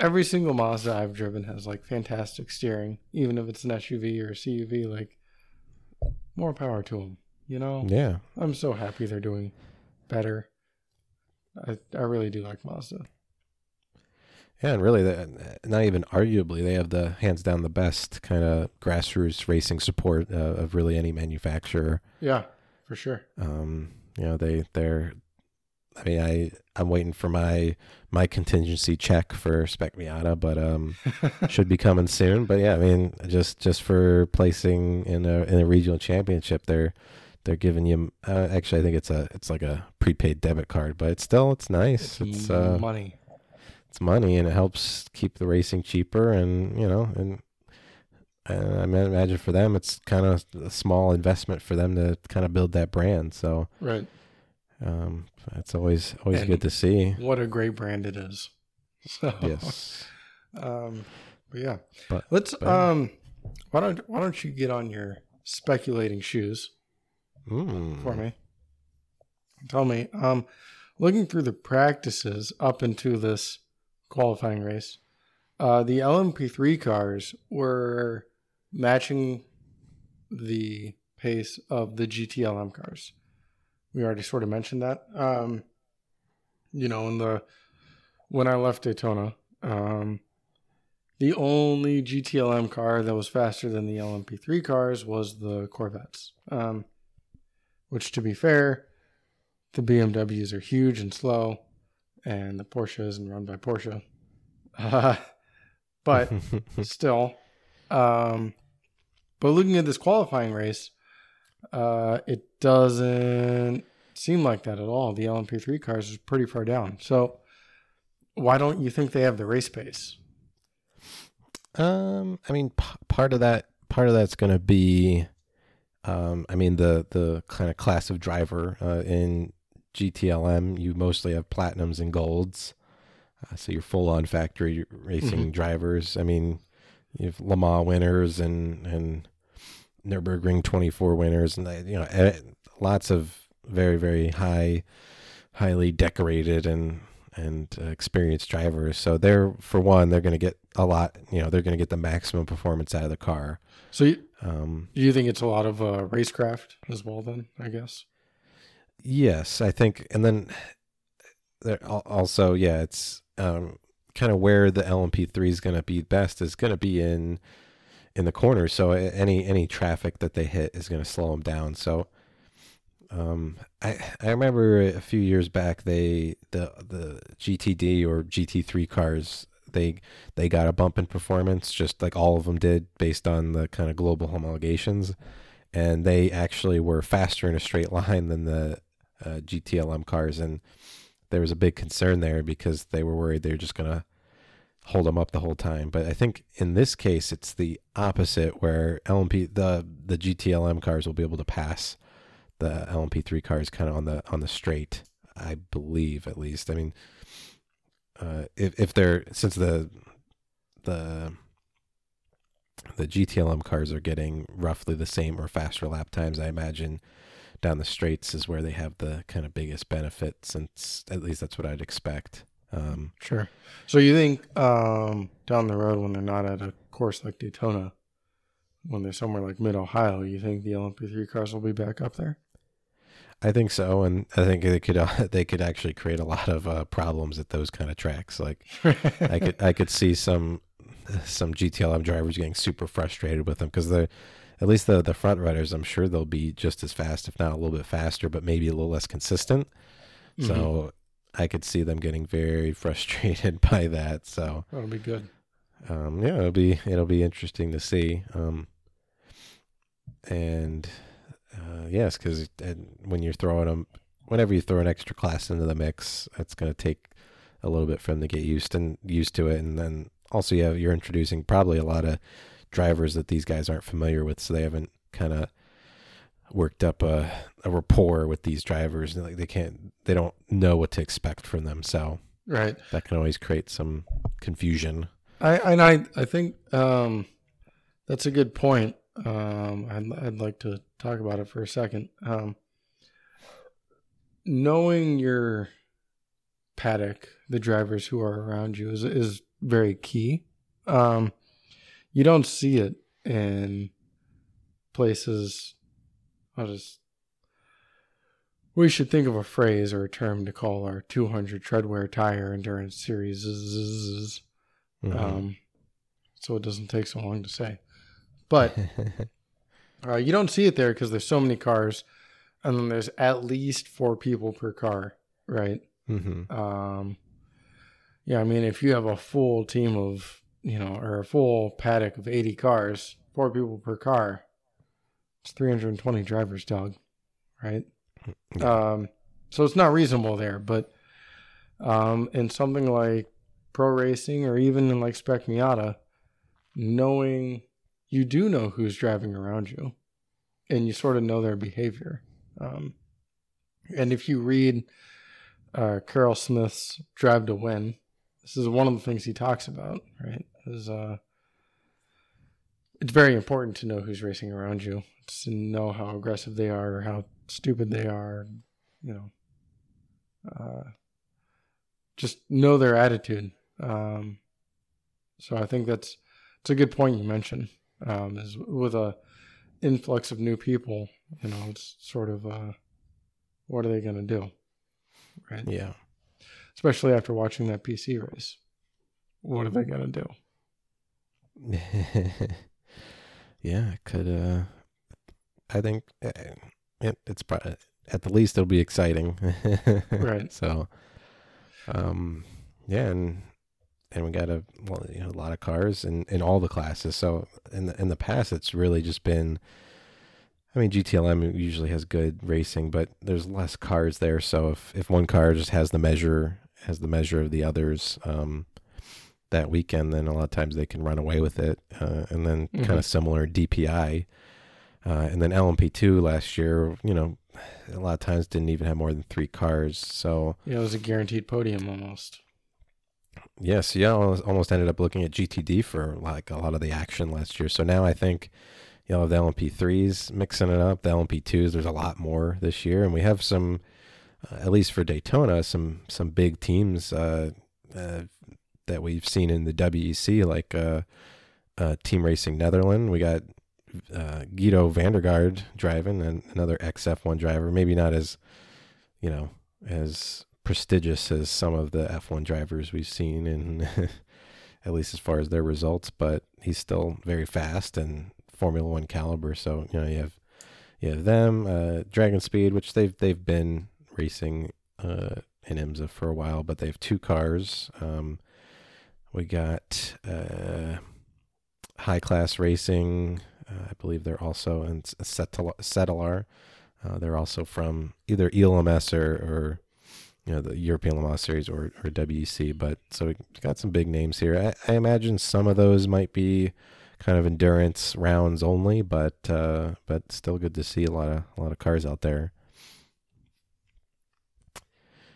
every single Mazda I've driven has like fantastic steering, even if it's an SUV or a CUV. Like, more power to them. You know, yeah, I'm so happy they're doing better. I I really do like Mazda. yeah, and really, not even arguably, they have the hands down the best kind of grassroots racing support uh, of really any manufacturer. Yeah, for sure. Um, you know, they they're. I mean, I I'm waiting for my my contingency check for Spec Miata, but um, should be coming soon. But yeah, I mean, just just for placing in a in a regional championship, they're they're giving you. Uh, actually, I think it's a it's like a prepaid debit card, but it's still it's nice. It's uh, money. it's money, and it helps keep the racing cheaper, and you know, and. And I imagine for them, it's kind of a small investment for them to kind of build that brand. So, Right. Um, it's always always And- good to see. What a great brand it is. So, Yes. Um, but yeah, But- let's. but- Um, why don't Why don't you get on your speculating shoes Mm. for me? Tell me. Um, looking through the practices up into this qualifying race, uh, the LMP3 cars were matching the pace of the GTLM cars. We already sort of mentioned that. Um, you know, in the when I left Daytona, um, the only GTLM car that was faster than the LMP3 cars was the Corvettes. Um, which, to be fair, the BMWs are huge and slow, and the Porsche isn't run by Porsche. Uh, but still, um, but looking at this qualifying race, uh, it doesn't seem like that at all. The LMP3 cars is pretty far down. So, why don't you think they have the race pace? Um, I mean, p- part of that, part of that's going to be, um, I mean, the the kind of class of driver uh, in GTLM, you mostly have platinums and golds, uh, so you're full on factory racing drivers. I mean, you have Le Mans winners and and Nurburgring 24 winners, and you know, eh, lots of very very high, highly decorated and and uh, experienced drivers. So they're for one, they're going to get a lot. You know, they're going to get the maximum performance out of the car. So, you, Um, do you think it's a lot of uh, racecraft as well? Then, I guess. yes, I think, and then there also, yeah, it's um, kind of where the LMP3 is going to be best is going to be in in the corners. So any any traffic that they hit is going to slow them down. So. Um, I I remember a few years back they the the GTD or GT3 cars they they got a bump in performance just like all of them did based on the kind of global homologations and they actually were faster in a straight line than the uh, GTLM cars and there was a big concern there because they were worried they were just going to hold them up the whole time but I think in this case it's the opposite where LMP the the GTLM cars will be able to pass the LMP3 cars kind of on the on the straight I believe at least I mean uh, if if they're since the the the GTLM cars are getting roughly the same or faster lap times, I imagine down the straights is where they have the kind of biggest benefit. Since at least that's what I'd expect. Um, Sure. So you think um, down the road when they're not at a course like Daytona, when they're somewhere like Mid Ohio, you think the LMP3 cars will be back up there? I think so, and I think they could uh, they could actually create a lot of uh, problems at those kind of tracks. Like I could I could see some some GTLM drivers getting super frustrated with them because they're at least the the front runners. I'm sure they'll be just as fast, if not a little bit faster, but maybe a little less consistent. Mm-hmm. So I could see them getting very frustrated by that. So That'll be good. um, yeah, it'll be it'll be interesting to see. Um, and uh, yes, because when you're throwing them, whenever you throw an extra class into the mix, it's going to take a little bit for them to get used and used to it. And then also, you have, you're introducing probably a lot of drivers that these guys aren't familiar with, so they haven't kind of worked up a, a rapport with these drivers. And like they can't, they don't know what to expect from them. So Right. that can always create some confusion. I and I I think um, that's a good point. Um, I'd I'd like to talk about it for a second. Um, knowing your paddock, the drivers who are around you, is is very key. Um, you don't see it in places. I'll just. We should think of a phrase or a term to call our 200 treadwear tire endurance series. Mhm. Um, so it doesn't take so long to say. But uh, you don't see it there because there's so many cars, and then there's at least four people per car, right? hmm Um, yeah, I mean, if you have a full team of, you know, or a full paddock of 80 cars, four people per car, it's 320 drivers, dog, right? Um, so it's not reasonable there, but um, in something like pro racing or even in like Spec Miata, knowing you do know who's driving around you and you sort of know their behavior. Um, and if you read uh, Carroll Smith's Drive to Win, this is one of the things he talks about, right? Is uh, it's very important to know who's racing around you, to know how aggressive they are or how stupid they are, you know. Uh, just know their attitude. Um, so I think that's it's a good point you mentioned. Um, is with a influx of new people, you know, it's sort of uh, what are they going to do, right? Yeah. Especially after watching that PC race, what are they going to do? yeah, it could. Uh, I think it, it's probably at the least it'll be exciting. Right. So, um, yeah, and and we got a well, you know, a lot of cars in in all the classes. So in the in the past, it's really just been. I mean, GTLM usually has good racing, but there's less cars there. So if, if one car just has the measure has the measure of the others um, that weekend, then a lot of times they can run away with it. Uh, and then Mhm. kind of similar DPI, uh, and then LMP2 last year, you know, a lot of times didn't even have more than three cars. So Yeah, it was a guaranteed podium almost. Yes, yeah, almost almost ended up looking at GTD for like a lot of the action last year. So now I think you'll have the LMP3s mixing it up, the LMP2s. There's a lot more this year, and we have some, uh, at least for Daytona, some some big teams uh, uh, that we've seen in the WEC, like uh, uh, Team Racing Netherlands. We got uh, Guido van der Garde driving, and another XF1 driver. Maybe not as, you know, as prestigious as some of the F1 drivers we've seen, and at least as far as their results. But he's still very fast and Formula One caliber. So you know you have you have them, uh, Dragon Speed, which they've they've been racing uh, in IMSA for a while, but they have two cars. Um, we got uh, high class racing. Uh, I believe they're also in Settler. Uh, they're also from either ELMS or, or you know the European Le Mans Series or, or WEC. But so we got some big names here. I, I imagine some of those might be kind of endurance rounds only, but uh, but still good to see a lot of a lot of cars out there.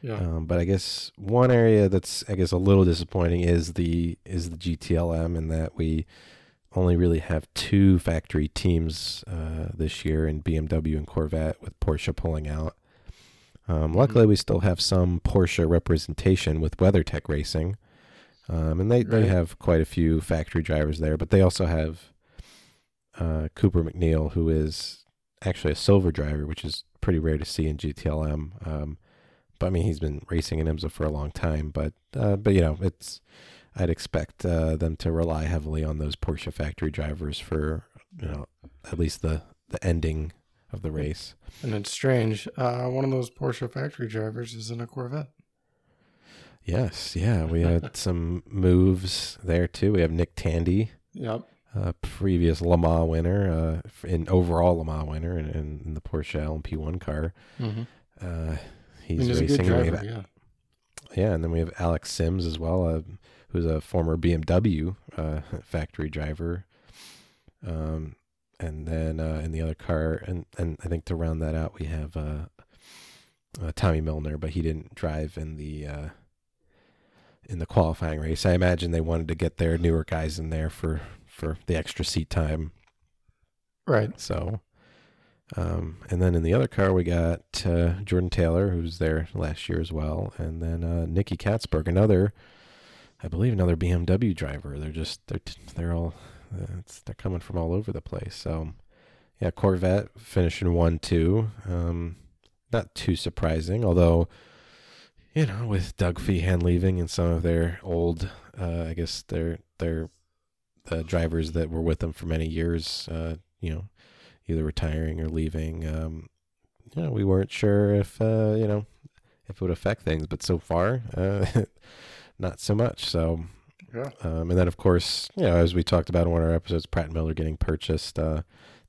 Yeah. Um, but I guess one area that's I guess a little disappointing is the is the GTLM in that we only really have two factory teams uh, this year in BMW and Corvette with Porsche pulling out. Um, luckily, we still have some Porsche representation with WeatherTech Racing, um, and they, they have quite a few factory drivers there. But they also have uh, Cooper MacNeil, who is actually a silver driver, which is pretty rare to see in GTLM. Um, I mean, he's been racing in IMSA for a long time. But uh, but you know, it's I'd expect uh, them to rely heavily on those Porsche factory drivers for you know at least the the ending of the race. And it's strange. Uh, one of those Porsche factory drivers is in a Corvette. Yes, yeah, we had some moves there too. We have Nick Tandy, Yep. uh, previous Le Mans winner, uh, in overall Le Mans winner in, in, in the Porsche LMP1 car. Mm-hmm. Uh, I he's mean, a good racing. driver. have- Yeah. yeah, and then we have Alex Sims as well, uh, who's a former BMW uh, factory driver. Um, and then uh, in the other car, and, and I think to round that out, we have uh, uh, Tommy Milner, but he didn't drive in the uh, in the qualifying race. I imagine they wanted to get their newer guys in there for for the extra seat time. Right. So, um, and then in the other car, we got uh, Jordan Taylor, who's there last year as well, and then uh, Nicky Catsburg, another, I believe, another BMW driver. They're just they're they're all uh, they're coming from all over the place. So, yeah, Corvette finishing one two. Um, not too surprising, although. You know, with Doug Fehan leaving and some of their old, uh, I guess their their the drivers that were with them for many years, uh, you know, either retiring or leaving. Um, you know, we weren't sure if uh, you know if it would affect things, but so far, uh, not so much. So, Yeah. um, and then of course, you know, as we talked about in one of our episodes, Pratt and Miller getting purchased, uh,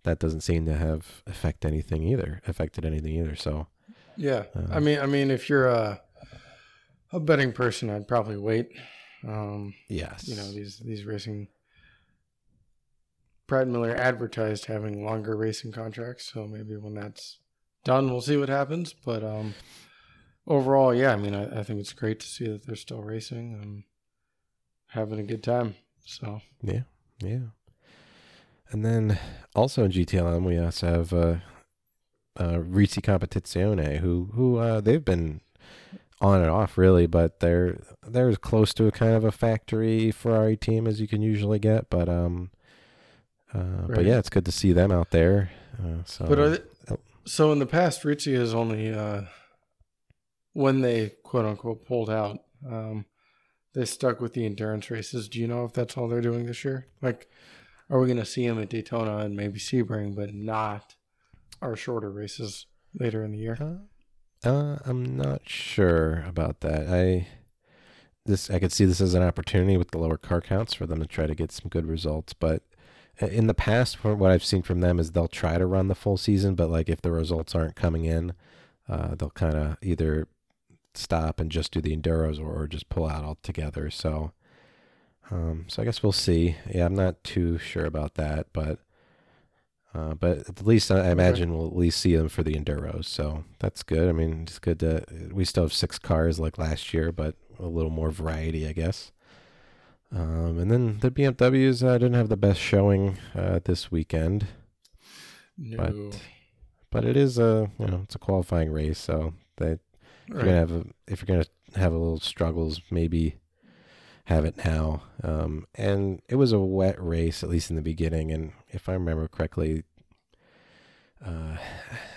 that doesn't seem to have affect anything either, affected anything either. So, Yeah. Uh, I mean, I mean, if you're a a betting person, I'd probably wait. Um, yes, you know, these these racing. Pratt Miller advertised having longer racing contracts, so maybe when that's done, we'll see what happens. But um, overall, yeah, I mean, I, I think it's great to see that they're still racing and having a good time. So Yeah, yeah. And then also in GTLM, we also have uh, uh, Risi Competizione, who who uh, they've been on and off really, but they're they're as close to a kind of a factory Ferrari team as you can usually get. But um, uh, but yeah, it's good to see them out there. Uh, so But are they, oh. so in the past, Ritchie has only uh, when they quote unquote pulled out, um, they stuck with the endurance races. Do you know if that's all they're doing this year? Like, are we going to see him at Daytona and maybe Sebring, but not our shorter races later in the year? Uh, uh, I'm not sure about that. I this I could see this as an opportunity with the lower car counts for them to try to get some good results. But in the past, from what I've seen from them is they'll try to run the full season, but like if the results aren't coming in, uh, they'll kind of either stop and just do the enduros or, or just pull out altogether. So, um, so I guess we'll see. Yeah, I'm not too sure about that, but. Uh, but at least I I imagine we'll at least see them for the enduros, so that's good. I mean, it's good to. We still have six cars like last year, but a little more variety, I guess. Um, and then the BMWs uh, didn't have the best showing uh, this weekend, No. but it is a you know it's a qualifying race, so they if you're gonna have a, if you're gonna have a little struggles, maybe have it now. Um, and it was a wet race, at least in the beginning. And if I remember correctly, uh,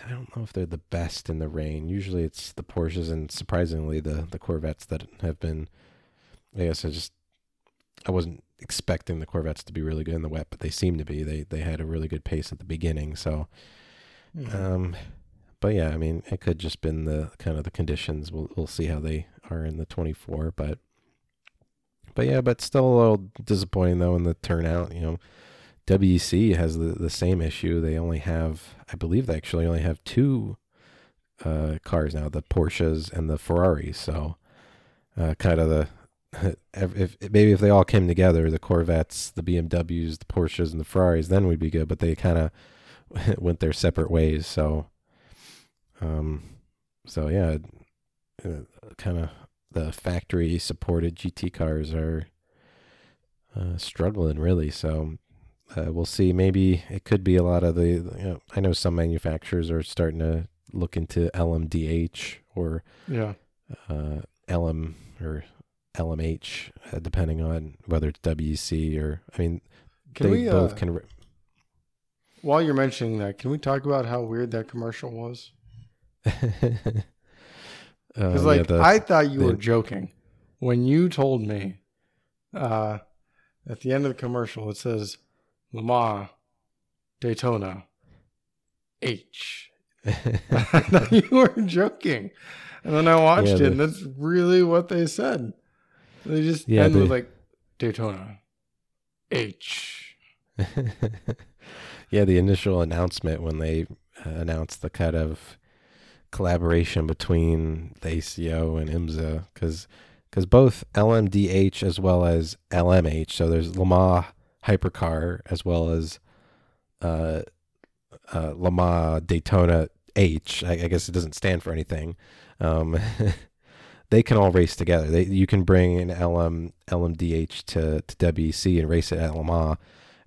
I don't know if they're the best in the rain. Usually, it's the Porsches and surprisingly the the Corvettes that have been. I guess I just I wasn't expecting the Corvettes to be really good in the wet, but they seem to be. They they had a really good pace at the beginning, so. Mhm. Um, but yeah, I mean, it could just been the kind of the conditions. We'll we'll see how they are in the 24, but but yeah, but still a little disappointing though in the turnout. You know, WEC has the the same issue. They only have, I believe, they actually only have two uh, cars now: the Porsches and the Ferraris. So, uh, kind of the if, if maybe if they all came together, the Corvettes, the BMWs, the Porsches, and the Ferraris, then we'd be good. But they kind of went their separate ways. So, um, so yeah, uh, kind of the factory supported GT cars are uh, struggling really. So, uh, we'll see. Maybe it could be a lot of the. You know, I know some manufacturers are starting to look into LMDH or yeah. uh, LM or LMH, uh, depending on whether it's WC or. I mean, Can they we, both uh, can. re- while you're mentioning that, can we talk about how weird that commercial was? Because Uh, like yeah, the- I thought you the- were joking when you told me uh, at the end of the commercial it says Le Mans Daytona H. I thought you were joking, and then I watched Yeah, it, the- and that's really what they said. They just Yeah, end with like Daytona H. yeah, the initial announcement when they uh, announced the kind of collaboration between the ACO and IMSA, because because both LMDH as well as LMH, so there's Le Mans Hypercar as well as uh, uh, Le Mans Daytona H. I, I guess it doesn't stand for anything. Um, they can all race together. They you can bring an LM LMDH to, to WEC and race at Le Mans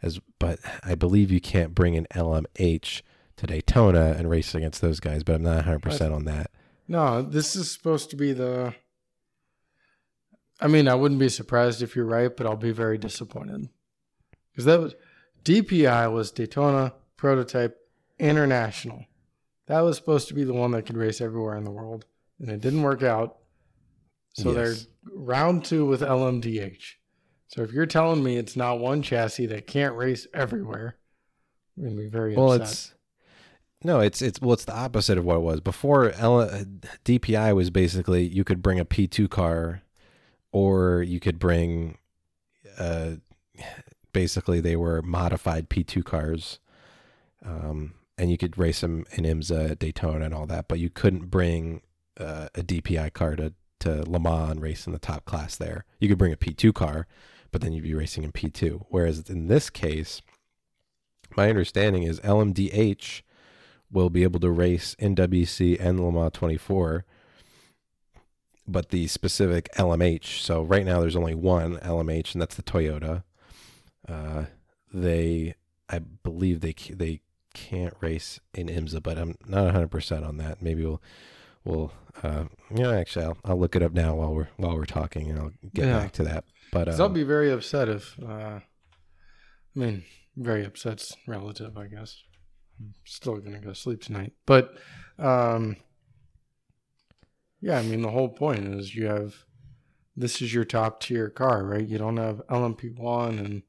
as but I believe you can't bring an LMH to Daytona and race against those guys, but I'm not 100% on that. No, this is supposed to be the. I mean, I wouldn't be surprised if you're right, but I'll be very disappointed because that was DPI was Daytona Prototype International. That was supposed to be the one that could race everywhere in the world, and it didn't work out. So Yes. they're round two with LMDH. So if you're telling me it's not one chassis that can't race everywhere, I'm gonna be very Well, upset. it's no, it's it's well, it's the opposite of what it was before. L, uh, DPI was basically you could bring a P2 car, or you could bring, uh, basically they were modified P2 cars, um, and you could race them in IMSA, Daytona, and all that. But you couldn't bring uh, a DPI car to to Le Mans and race in the top class there. You could bring a P2 car, but then you'd be racing in P2. Whereas in this case, my understanding is LMDH will be able to race in WC and Le Mans 24, but the specific LMH. So right now there's only one LMH, and that's the Toyota. Uh, they, I believe they they can't race in IMSA, but I'm not 100 percent on that. Maybe we'll we'll uh, know actually I'll, I'll look it up now while we're while we're talking, and I'll get Yeah. back to that. But 'Cause I'll um, be very upset if, uh, I mean, very upset's relative, I guess. I'm still gonna go sleep tonight, but, um, yeah, I mean, the whole point is you have this is your top tier car, right? You don't have LMP1 and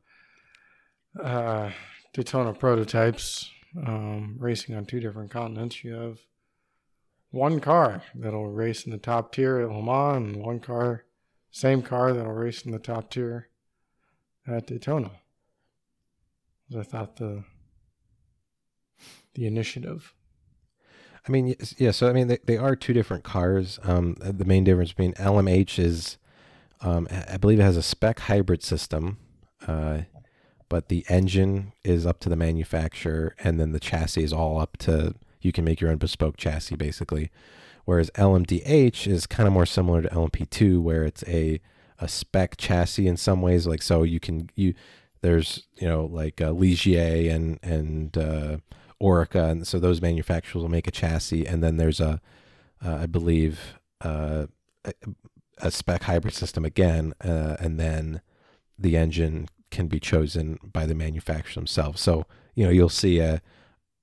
uh, Daytona prototypes um, racing on two different continents. You have one car that'll race in the top tier at Le Mans, and one car same car that'll race in the top tier at Daytona. I thought the the initiative. I mean, yeah. So I mean, they, they are two different cars. Um, the main difference between LMH is, um, I I believe it has a spec hybrid system, uh, but the engine is up to the manufacturer, and then the chassis is all up to you can make your own bespoke chassis basically. Whereas LMDH is kind of more similar to LMP2, where it's a a spec chassis in some ways. Like so, you can you there's you know like uh, Ligier and and uh, Oreca, and so those manufacturers will make a chassis, and then there's a, uh, I believe, uh, a, a spec hybrid system again, uh, and then the engine can be chosen by the manufacturer themselves. So you know you'll see a,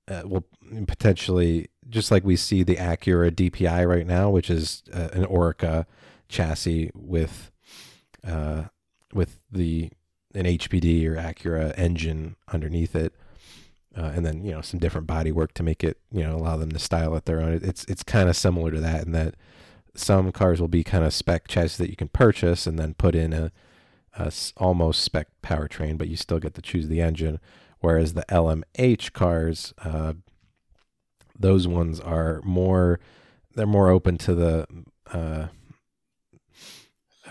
uh, well potentially just like we see the Acura DPI right now, which is uh, an Oreca chassis with, uh, with the an HPD or Acura engine underneath it uh, and then you know some different body work to make it you know allow them to style it their own. It's it's kind of similar to that in that some cars will be kind of spec chassis that you can purchase and then put in a, a almost spec powertrain, but you still get to choose the engine. Whereas the LMH cars, uh, those ones are more they're more open to the uh,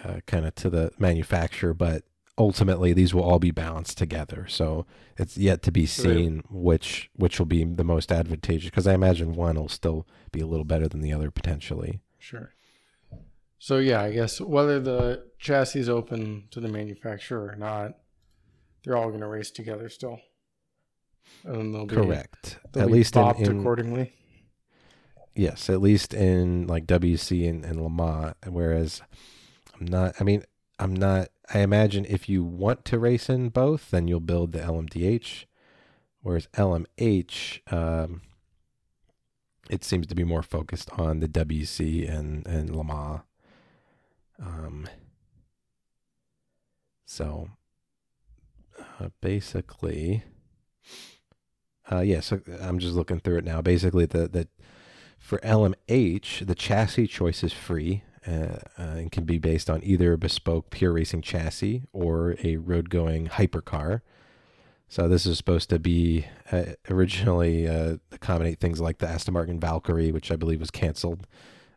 uh, kind of to the manufacturer, but ultimately these will all be balanced together. So it's yet to be seen which which will be the most advantageous because I imagine one will still be a little better than the other potentially. Sure. So yeah, I guess whether the chassis is open to the manufacturer or not, they're all going to race together still. And they'll be, Correct. They'll At be least in, in accordingly. yes, at least in like WC and, and Le Mans. Whereas I'm not. I mean, I'm not. I imagine if you want to race in both, then you'll build the LMDH. Whereas LMH, um, it seems to be more focused on the WC and and Le Mans. Um, so uh, basically, uh, yeah. So I'm just looking through it now. Basically, the the for LMH, the chassis choice is free uh, uh, and can be based on either a bespoke pure racing chassis or a road going hypercar. So this is supposed to be uh, originally uh, accommodate things like the Aston Martin Valkyrie, which I believe was canceled,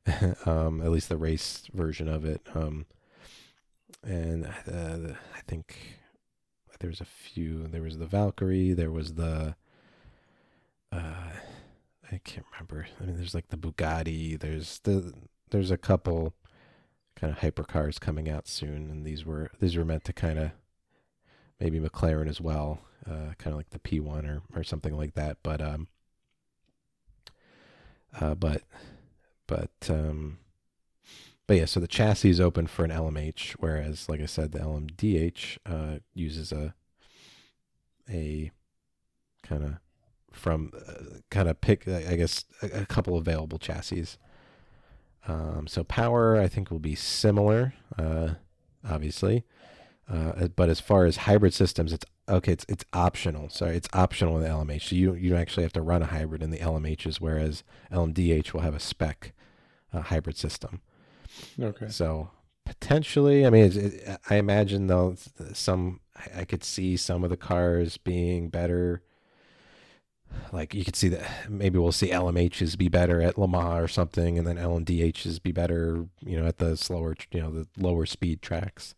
um, at least the race version of it. Um, and uh, I think there was a few. There was the Valkyrie. There was the. Uh, I can't remember. I mean, there's like the Bugatti. There's the. There's a couple kind of hypercars coming out soon, and these were these were meant to kind of maybe McLaren as well uh, kind of like the P1 or, or something like that. But um, uh, but but um, but yeah. So the chassis is open for an LMH, whereas, like I said, the LMDH uh, uses a a kind of from uh, kind of pick, I guess, a, a couple available chassis. Um, so power, I think, will be similar, uh, obviously. Uh, but as far as hybrid systems, it's okay. It's it's optional. Sorry, it's optional in the LMH. So you you don't actually have to run a hybrid in the LMHs, whereas LMDH will have a spec uh, hybrid system. Okay. So potentially, I mean, it, it, I imagine though some I could see some of the cars being better. Like you could see that maybe we'll see LMHs be better at Le Mans or something, and then LMDHs be better, you know, at the slower, you know, the lower speed tracks.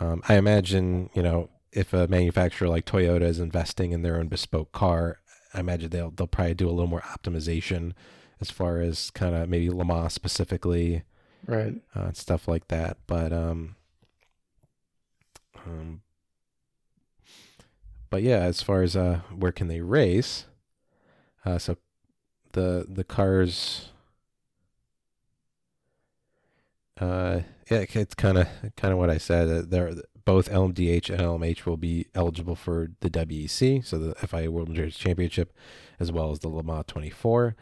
Um, I imagine, you know, if a manufacturer like Toyota is investing in their own bespoke car, I imagine they'll they'll probably do a little more optimization as far as kind of maybe Le Mans specifically, right, uh, stuff like that. But um, um, but yeah, as far as uh, where can they race? Uh, so the the cars. Uh, yeah, it's kind of kind of what I said. Uh, they're both LMDH and LMH will be eligible for the WEC, so the FIA World Endurance Championship, as well as the Le Mans 24.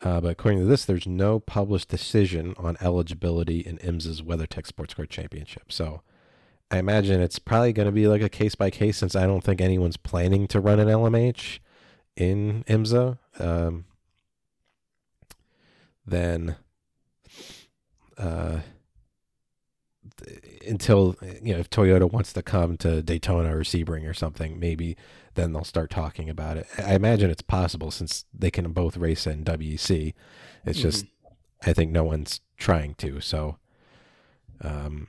Uh, but according to this, there's no published decision on eligibility in IMSA's WeatherTech Sports Car Championship. So I imagine it's probably going to be like a case by case, since I don't think anyone's planning to run an LMH in IMSA. Um, then uh, until you know if Toyota wants to come to Daytona or Sebring or something, maybe then they'll start talking about it. I imagine it's possible since they can both race in WEC. It's just mm-hmm. I think no one's trying to. So, um,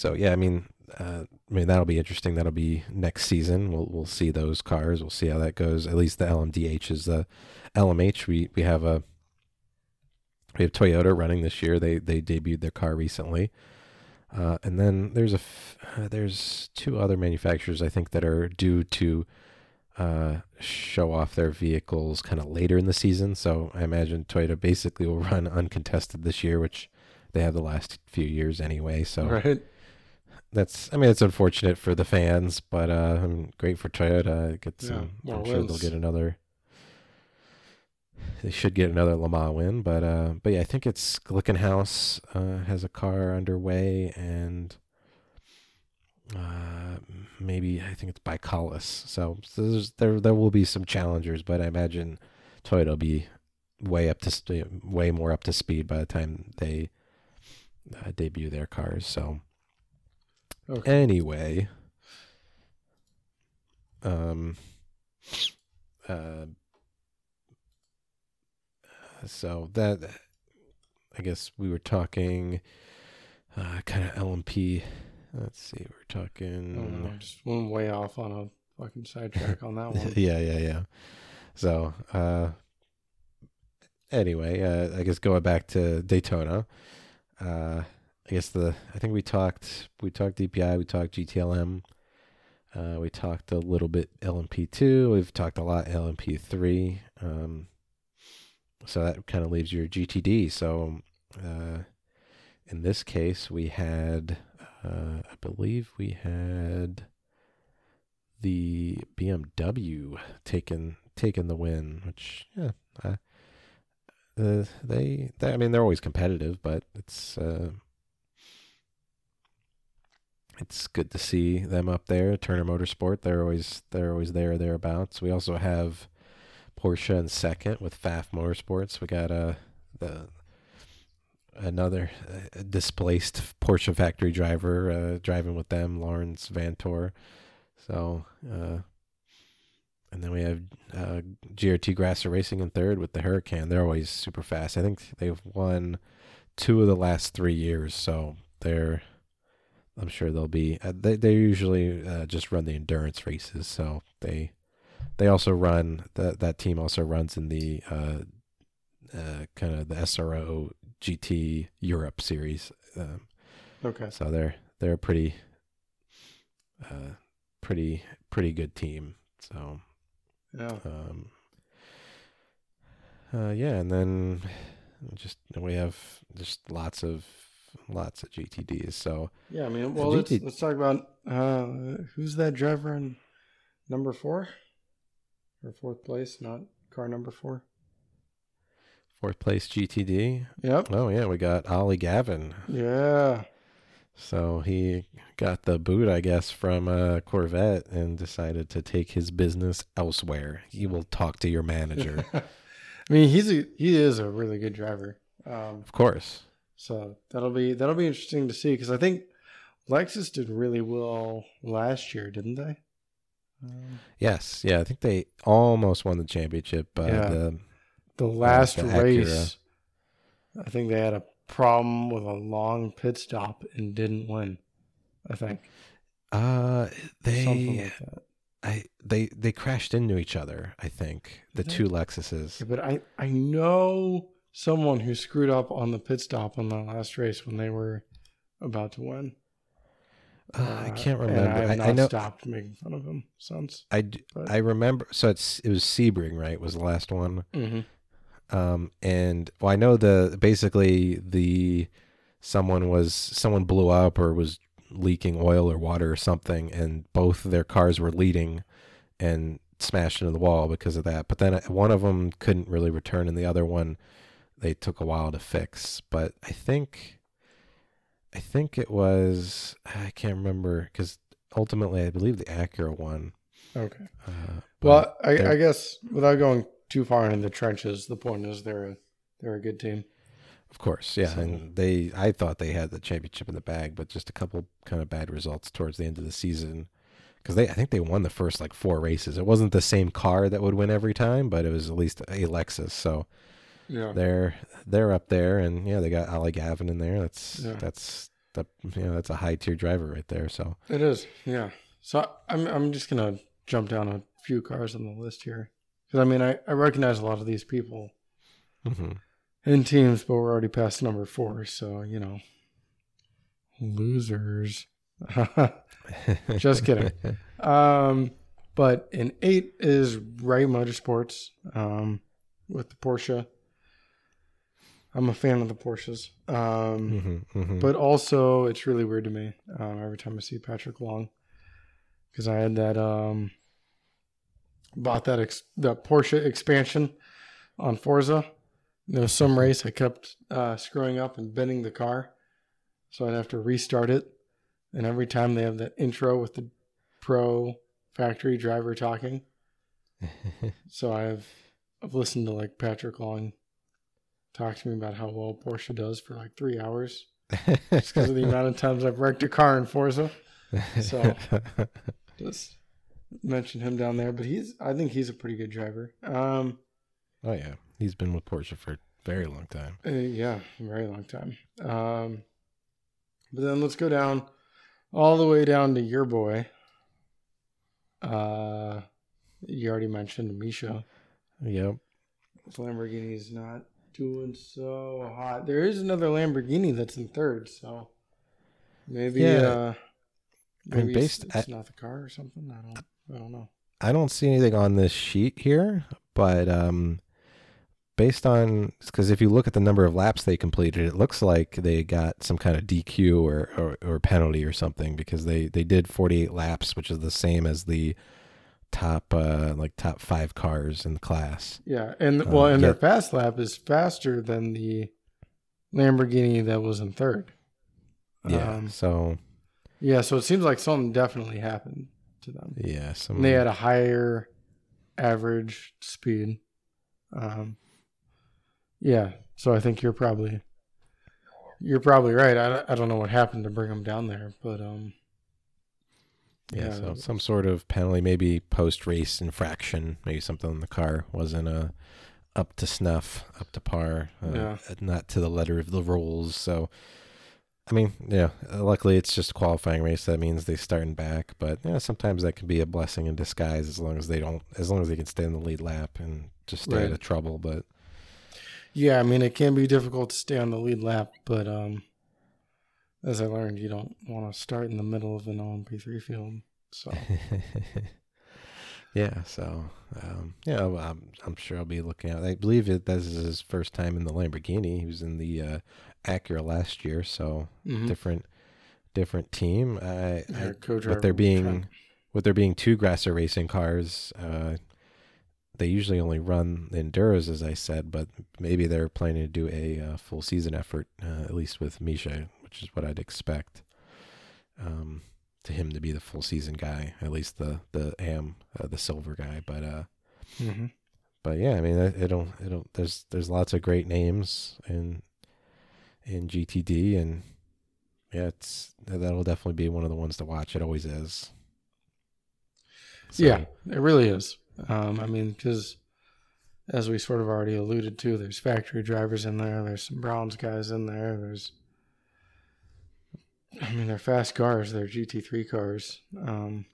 so yeah, I mean, uh, I mean that'll be interesting. That'll be next season. We'll we'll see those cars. We'll see how that goes. At least the LMDH is the LMH. We we have a we have Toyota running this year. They they debuted their car recently, uh, and then there's a f- uh, there's two other manufacturers I think that are due to uh, show off their vehicles kind of later in the season. So I imagine Toyota basically will run uncontested this year, which they have the last few years anyway. So right. That's I mean it's unfortunate for the fans, but uh, great for Toyota. Get some, yeah, I'm sure they'll get another they should get another Le Mans win, but uh, but yeah, I think it's Glickenhaus uh, has a car underway, and uh, maybe I think it's ByKolles. So, so there there will be some challengers, but I imagine Toyota will be way up to way more up to speed by the time they uh, debut their cars. So okay. anyway, um, uh, so that I guess we were talking uh, kind of LMP. Let's see, we're talking. Oh, just went way off on a fucking sidetrack on that one. yeah, yeah, yeah. So, uh, anyway, uh, I guess going back to Daytona, uh, I guess the I think we talked we talked DPI, we talked GTLM, uh, we talked a little bit LMP two, we've talked a lot LMP three. Um, so that kind of leaves your GTD. So uh, in this case, we had, uh, I believe we had the BMW taken taken the win, which yeah, uh, the they, they I mean they're always competitive, but it's uh, it's good to see them up there. Turner Motorsport, they're always they're always there thereabouts. We also have Porsche in second with Pfaff Motorsports. We got uh the another uh, displaced Porsche factory driver uh, driving with them, Laurens Vanthoor. So, uh, and then we have uh, GRT Grasser Racing in third with the Huracán. They're always super fast. I think they've won two of the last three years, so they're. I'm sure they'll be. Uh, they they usually uh, just run the endurance races, so they they also run that that team also runs in the uh, uh, kind of the SRO GT Europe series. Um, Okay. so they're they're a pretty uh, pretty pretty good team. So Yeah. um, uh, yeah, and then just we have just lots of lots of GTDs. So Yeah. I mean, well, GT let's let's talk about uh, who's that driver in number four or fourth place, not car number four. fourth place GTD. Yep. Oh yeah, we got Ollie Gavin. Yeah. So he got the boot, I guess, from a Corvette and decided to take his business elsewhere. He will talk to your manager, I mean, he's a he is a really good driver. Um, of course. So that'll be that'll be interesting to see because I think Lexus did really well last year, didn't they? Um, Yes, yeah, I think they almost won the championship. Uh, Yeah. the, the last the Acura. race, I think they had a problem with a long pit stop and didn't win. I think uh, they, like that. I, they, they crashed into each other. I think the two Lexuses. Yeah, but I I know someone who screwed up on the pit stop on the last race when they were about to win. Uh, I can't and remember. I, have not I know. stopped making fun of him since. I, I remember. So it's it was Sebring, right? Was the last one. Mm-hmm. um and well i know the basically the someone was someone blew up or was leaking oil or water or something and both their cars were leading and smashed into the wall because of that but then uh, one of them couldn't really return and the other one they took a while to fix but i think i think it was i can't remember because ultimately i believe the acura won Okay. uh, Well, I, I guess without going too far into the trenches, the point is they're a, they're a good team. Of course, yeah, So- and they I thought they had the championship in the bag, but just a couple kind of bad results towards the end of the season because they I think they won the first like four races. It wasn't the same car that would win every time, but it was at least a Lexus. So Yeah. they're they're up there, and yeah, they got Ollie Gavin in there. That's Yeah. that's the you know that's a high tier driver right there. So It is. Yeah. So I'm I'm just gonna jump down a few cars on the list here because I mean I, I recognize a lot of these people mhm. in teams, but we're already past number four, so you know, losers. Just kidding. Um, but in eight is Wright Motorsports um, with the Porsche. I'm a fan of the Porsches. Um, Mhm, mhm. but also, it's really weird to me um, every time I see Patrick Long because I had that um, bought that ex- that Porsche expansion on Forza. There was some race I kept uh, screwing up and bending the car, so I'd have to restart it. And every time they have that intro with the pro factory driver talking, so I've I've listened to like Patrick Long talk to me about how well Porsche does for like three hours just because of the amount of times I've wrecked a car in Forza. So- Just mention him down there, but he's I think he's a pretty good driver. Um, oh yeah, he's been with Porsche for a very long time. uh, yeah, a very long time. Um, but then let's go down all the way down to your boy. Uh, you already mentioned Misha. Yep. Lamborghini's not doing so hot. There is another Lamborghini that's in third, so maybe Yeah. uh I mean, maybe it's, based it's at- not the car or something. I don't I don't know. I don't see anything on this sheet here, but um, based on because if you look at the number of laps they completed, it looks like they got some kind of DQ or, or, or penalty or something because they, they did 48 laps, which is the same as the top uh like top five cars in the class. Yeah, and Uh, well, and their fast lap is faster than the Lamborghini that was in third. Yeah. Um, so yeah, so it seems like something definitely happened to them. yeah, some And they had a higher average speed. Um, yeah, so I think you're probably you're probably right. I, I don't know what happened to bring them down there, but um, yeah, yeah, so some sort of penalty, maybe post race infraction, maybe something in the car wasn't uh up to snuff, up to par, uh, Yeah. not to the letter of the rules. So, I mean, yeah, luckily it's just a qualifying race. That means they start and back, but yeah, sometimes that can be a blessing in disguise as long as they don't, as long as they can stay in the lead lap and just stay out of trouble. But yeah, I mean it can be difficult to stay on the lead lap, but um, as I learned, you don't want to start in the middle of an LMP3 field. So yeah, so um, yeah, well, I'm I'm sure I'll be looking out. I believe it, this is his first time in the Lamborghini. He was in the uh, Acura last year, so mhm. different different team. I, I co-driver there being with there being two Grasser racing cars, uh, they usually only run the Enduros, as I said, but maybe they're planning to do a uh, full season effort, uh, at least with Misha, which is what I'd expect. Um, to him to be the full season guy, at least the the AM, uh, the silver guy, but uh, Mhm. but yeah, I mean, it- it'll it'll there's there's lots of great names in in GTD, and yeah, it's that'll definitely be one of the ones to watch. It always is. So, Yeah, it really is. Um, I mean, because as we sort of already alluded to, there's factory drivers in there. There's some bronze guys in there. There's, I mean, they're fast cars. They're GT3 cars, um,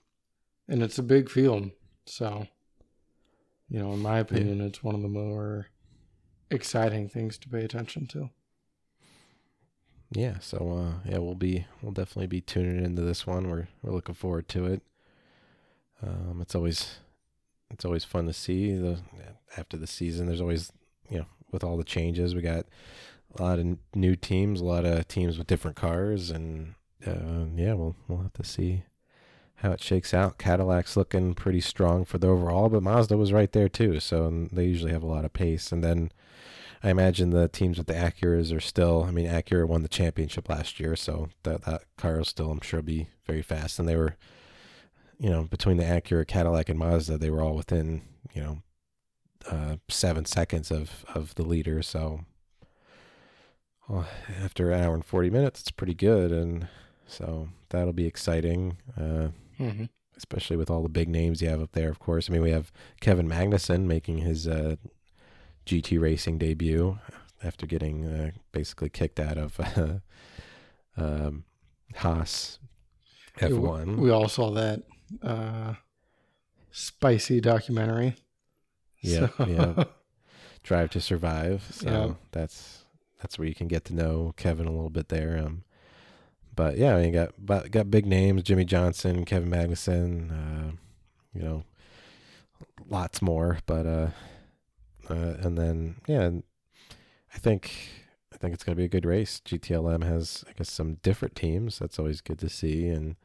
and it's a big field. So, you know, in my opinion, it's one of the more exciting things to pay attention to. yeah. So uh, yeah, we'll be we'll definitely be tuning into this one. We're we're looking forward to it. Um, it's always it's always fun to see the after the season. There's always you know with all the changes we got a lot of new teams, a lot of teams with different cars, and uh, yeah, we'll we'll have to see how it shakes out. Cadillac's looking pretty strong for the overall, but Mazda was right there too. So they usually have a lot of pace. And then I imagine the teams with the Acuras are still. I mean, Acura won the championship last year, so that that car will still, I'm sure, be very fast. And they were, you know, between the Acura, Cadillac, and Mazda, they were all within, you know, uh, seven seconds of of the leader. So well, after an hour and 40 minutes, it's pretty good. And so that'll be exciting, uh, Mm-hmm. especially with all the big names you have up there, of course. I mean, we have Kevin Magnussen making his uh, GT racing debut after getting uh, basically kicked out of uh, um, Haas F1. We all saw that uh, spicy documentary. Yeah, So- yeah. Drive to Survive. So Yeah. that's that's where you can get to know Kevin a little bit there. Um, but yeah, you got got big names: Jimmie Johnson, Kevin Magnussen. Uh, you know, lots more. But uh, uh, and then yeah, I think I think it's gonna be a good race. GTLM has I guess some different teams. That's always good to see and.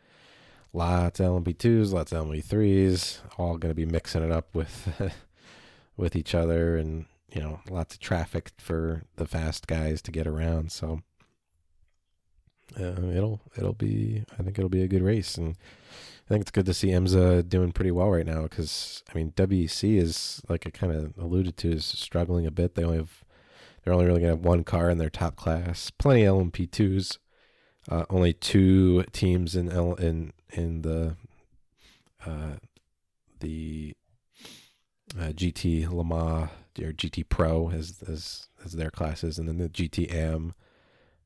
Lots of LMP2s, lots of LMP3s, all going to be mixing it up with with each other and you know lots of traffic for the fast guys to get around. So uh, it'll it'll be i think it'll be a good race. And i think it's good to see IMSA doing pretty well right now because i mean wec is like i kind of alluded to is struggling a bit. They only have they're only really to have one car in their top class. Plenty of lmp2s uh, only two teams in L- in in the uh, the uh, GT Le Mans or GT Pro as as as their classes, and then the GTM.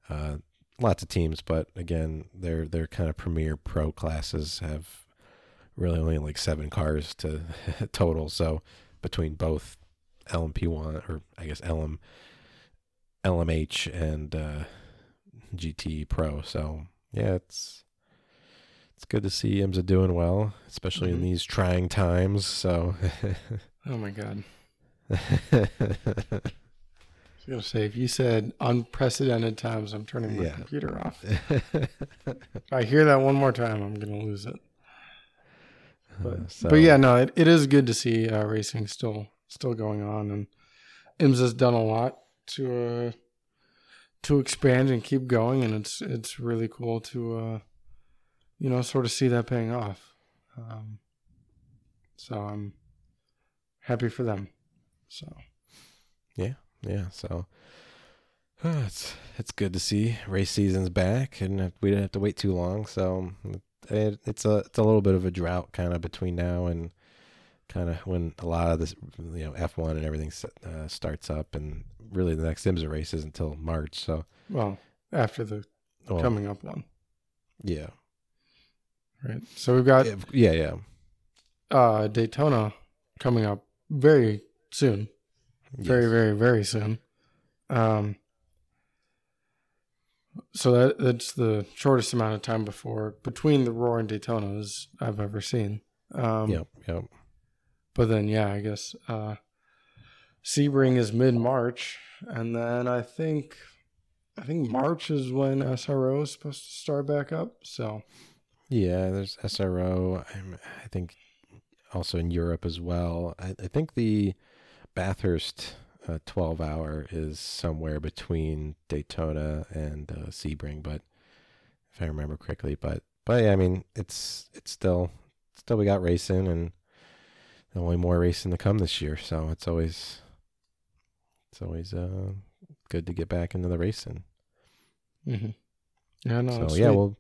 Uh, lots of teams, but again, their their kind of premier pro classes have really only like seven cars to total. So between both LMP one or I guess LM LMH and uh, GT Pro, so yeah, it's it's good to see IMSA doing well, especially in Mhm. these trying times. So. Oh my god. I was gonna say if you said unprecedented times, I'm turning my Yeah. computer off. If I hear that one more time, I'm gonna lose it. But, Uh, so- but yeah, no, it, it is good to see uh, racing still still going on, and IMSA's done a lot to uh, to expand and keep going, and it's it's really cool to uh, you know sort of see that paying off. Um, so I'm happy for them. So Yeah, yeah. so uh, it's it's good to see race season's back, and we didn't have to wait too long. So it, it's a it's a little bit of a drought kind of between now and kind of when a lot of this you know F one and everything uh, starts up, and really the next IMSA race is until March. So well after the well, coming up one, yeah, right? So we've got yeah, yeah, yeah. uh, Daytona coming up very soon. very very very soon um so that that's the shortest amount of time before between the roar and daytonas i've ever seen um Yep, yep. but then yeah i guess uh sebring is mid-march and then i think i think march is when sro is supposed to start back up so Yeah, there's SRO. I'm, I think also in Europe as well. I, I think the Bathurst uh, 12 hour is somewhere between Daytona and uh, Sebring, but if I remember correctly, but but yeah, I mean it's it's still still we got racing and only more racing to come this year, so it's always it's always uh good to get back into the racing. mhm. yeah no so yeah, sweet. we'll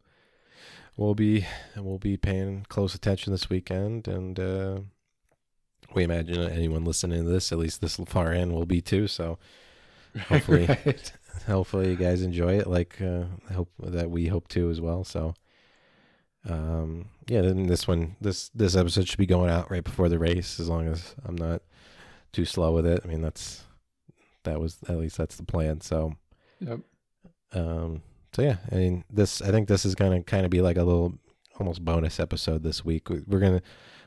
we'll be we'll be paying close attention this weekend, and uh, we imagine anyone listening to this, at least this far in, will be too. So hopefully- Right. hopefully you guys enjoy it, like uh, I hope that we hope to as well. So um, yeah, then this one this this episode should be going out right before the race, as long as I'm not too slow with it. I mean that's that was at least that's the plan. So Yep. um so yeah i mean this i think this is gonna kind of be like a little almost bonus episode this week We- we're gonna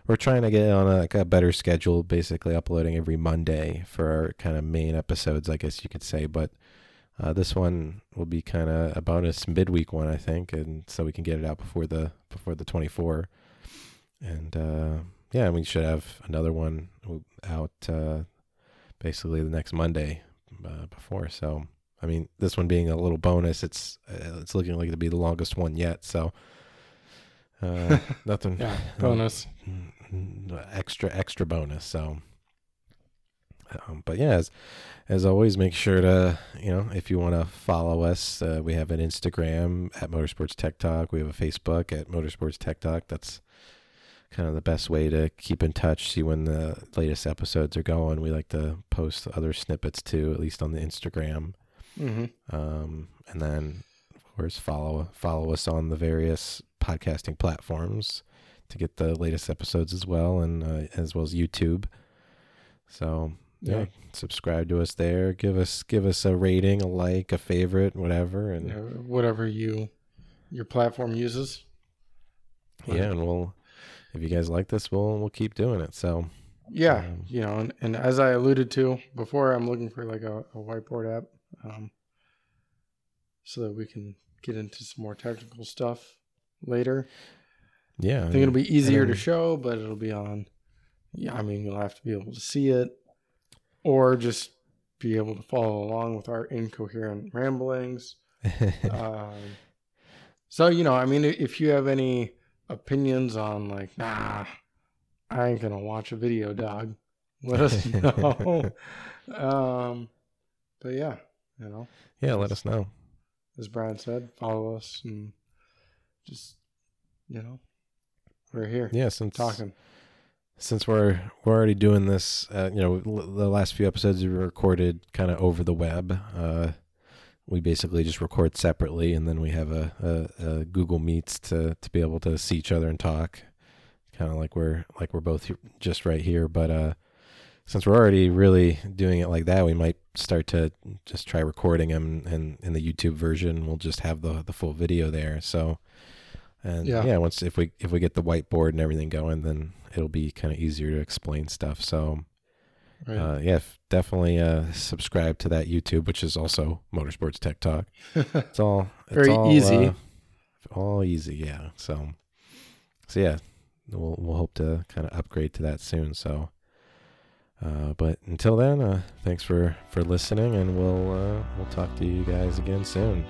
we're trying to get on a, like a better schedule basically uploading every monday for our kind of main episodes i guess you could say but uh, this one will be kind of a bonus midweek one i think and so we can get it out before the before the 24 and uh yeah we should have another one out uh basically the next monday uh, before so I mean, this one being a little bonus, it's uh, it's looking like to be the longest one yet. So, uh, nothing. yeah bonus mm, extra extra bonus. So, um, but yeah, as as always, make sure to you know if you want to follow us, uh, we have an Instagram at Motorsports Tech Talk. We have a Facebook at Motorsports Tech Talk. That's kind of the best way to keep in touch, see when the latest episodes are going. We like to post other snippets too, at least on the Instagram. mm-hmm. Um, and then of course follow follow us on the various podcasting platforms to get the latest episodes as well, and uh, as well as YouTube. So yeah. yeah subscribe to us there. Give us give us a rating, a like, a favorite, whatever, and Yeah, whatever you your platform uses. yeah, and we'll if you guys like this, we'll we'll keep doing it. So Yeah, Um, you know, and, and as I alluded to before, I'm looking for like a, a whiteboard app, um, so that we can get into some more technical stuff later. Yeah, I think it'll be easier to show, but it'll be on. Yeah, I mean, you'll have to be able to see it, or just be able to follow along with our incoherent ramblings. um, so you know, I mean, if you have any opinions on like, nah, I ain't gonna watch a video, dog. Let us know. um, but yeah, you know, yeah, let us know. as Brian said, follow us and just you know, we're here Yeah, since talking. since we're we're already doing this, uh, you know, l- the last few episodes we recorded kind of over the web. Uh, we basically just record separately, and then we have a, a, a Google Meets to to be able to see each other and talk, kind of like we're like we're both just right here. But uh, since we're already really doing it like that, we might start to just try recording them, and in the YouTube version, we'll just have the the full video there. So. And Yeah. yeah. once if we if we get the whiteboard and everything going, then it'll be kind of easier to explain stuff. So Right. uh, yeah, definitely uh, subscribe to that YouTube, which is also Motorsports Tech Talk. It's all it's Very all, easy. uh, all easy, yeah. So so yeah, we'll we'll hope to kind of upgrade to that soon. So, uh, but until then, uh, thanks for for listening, and we'll uh, we'll talk to you guys again soon.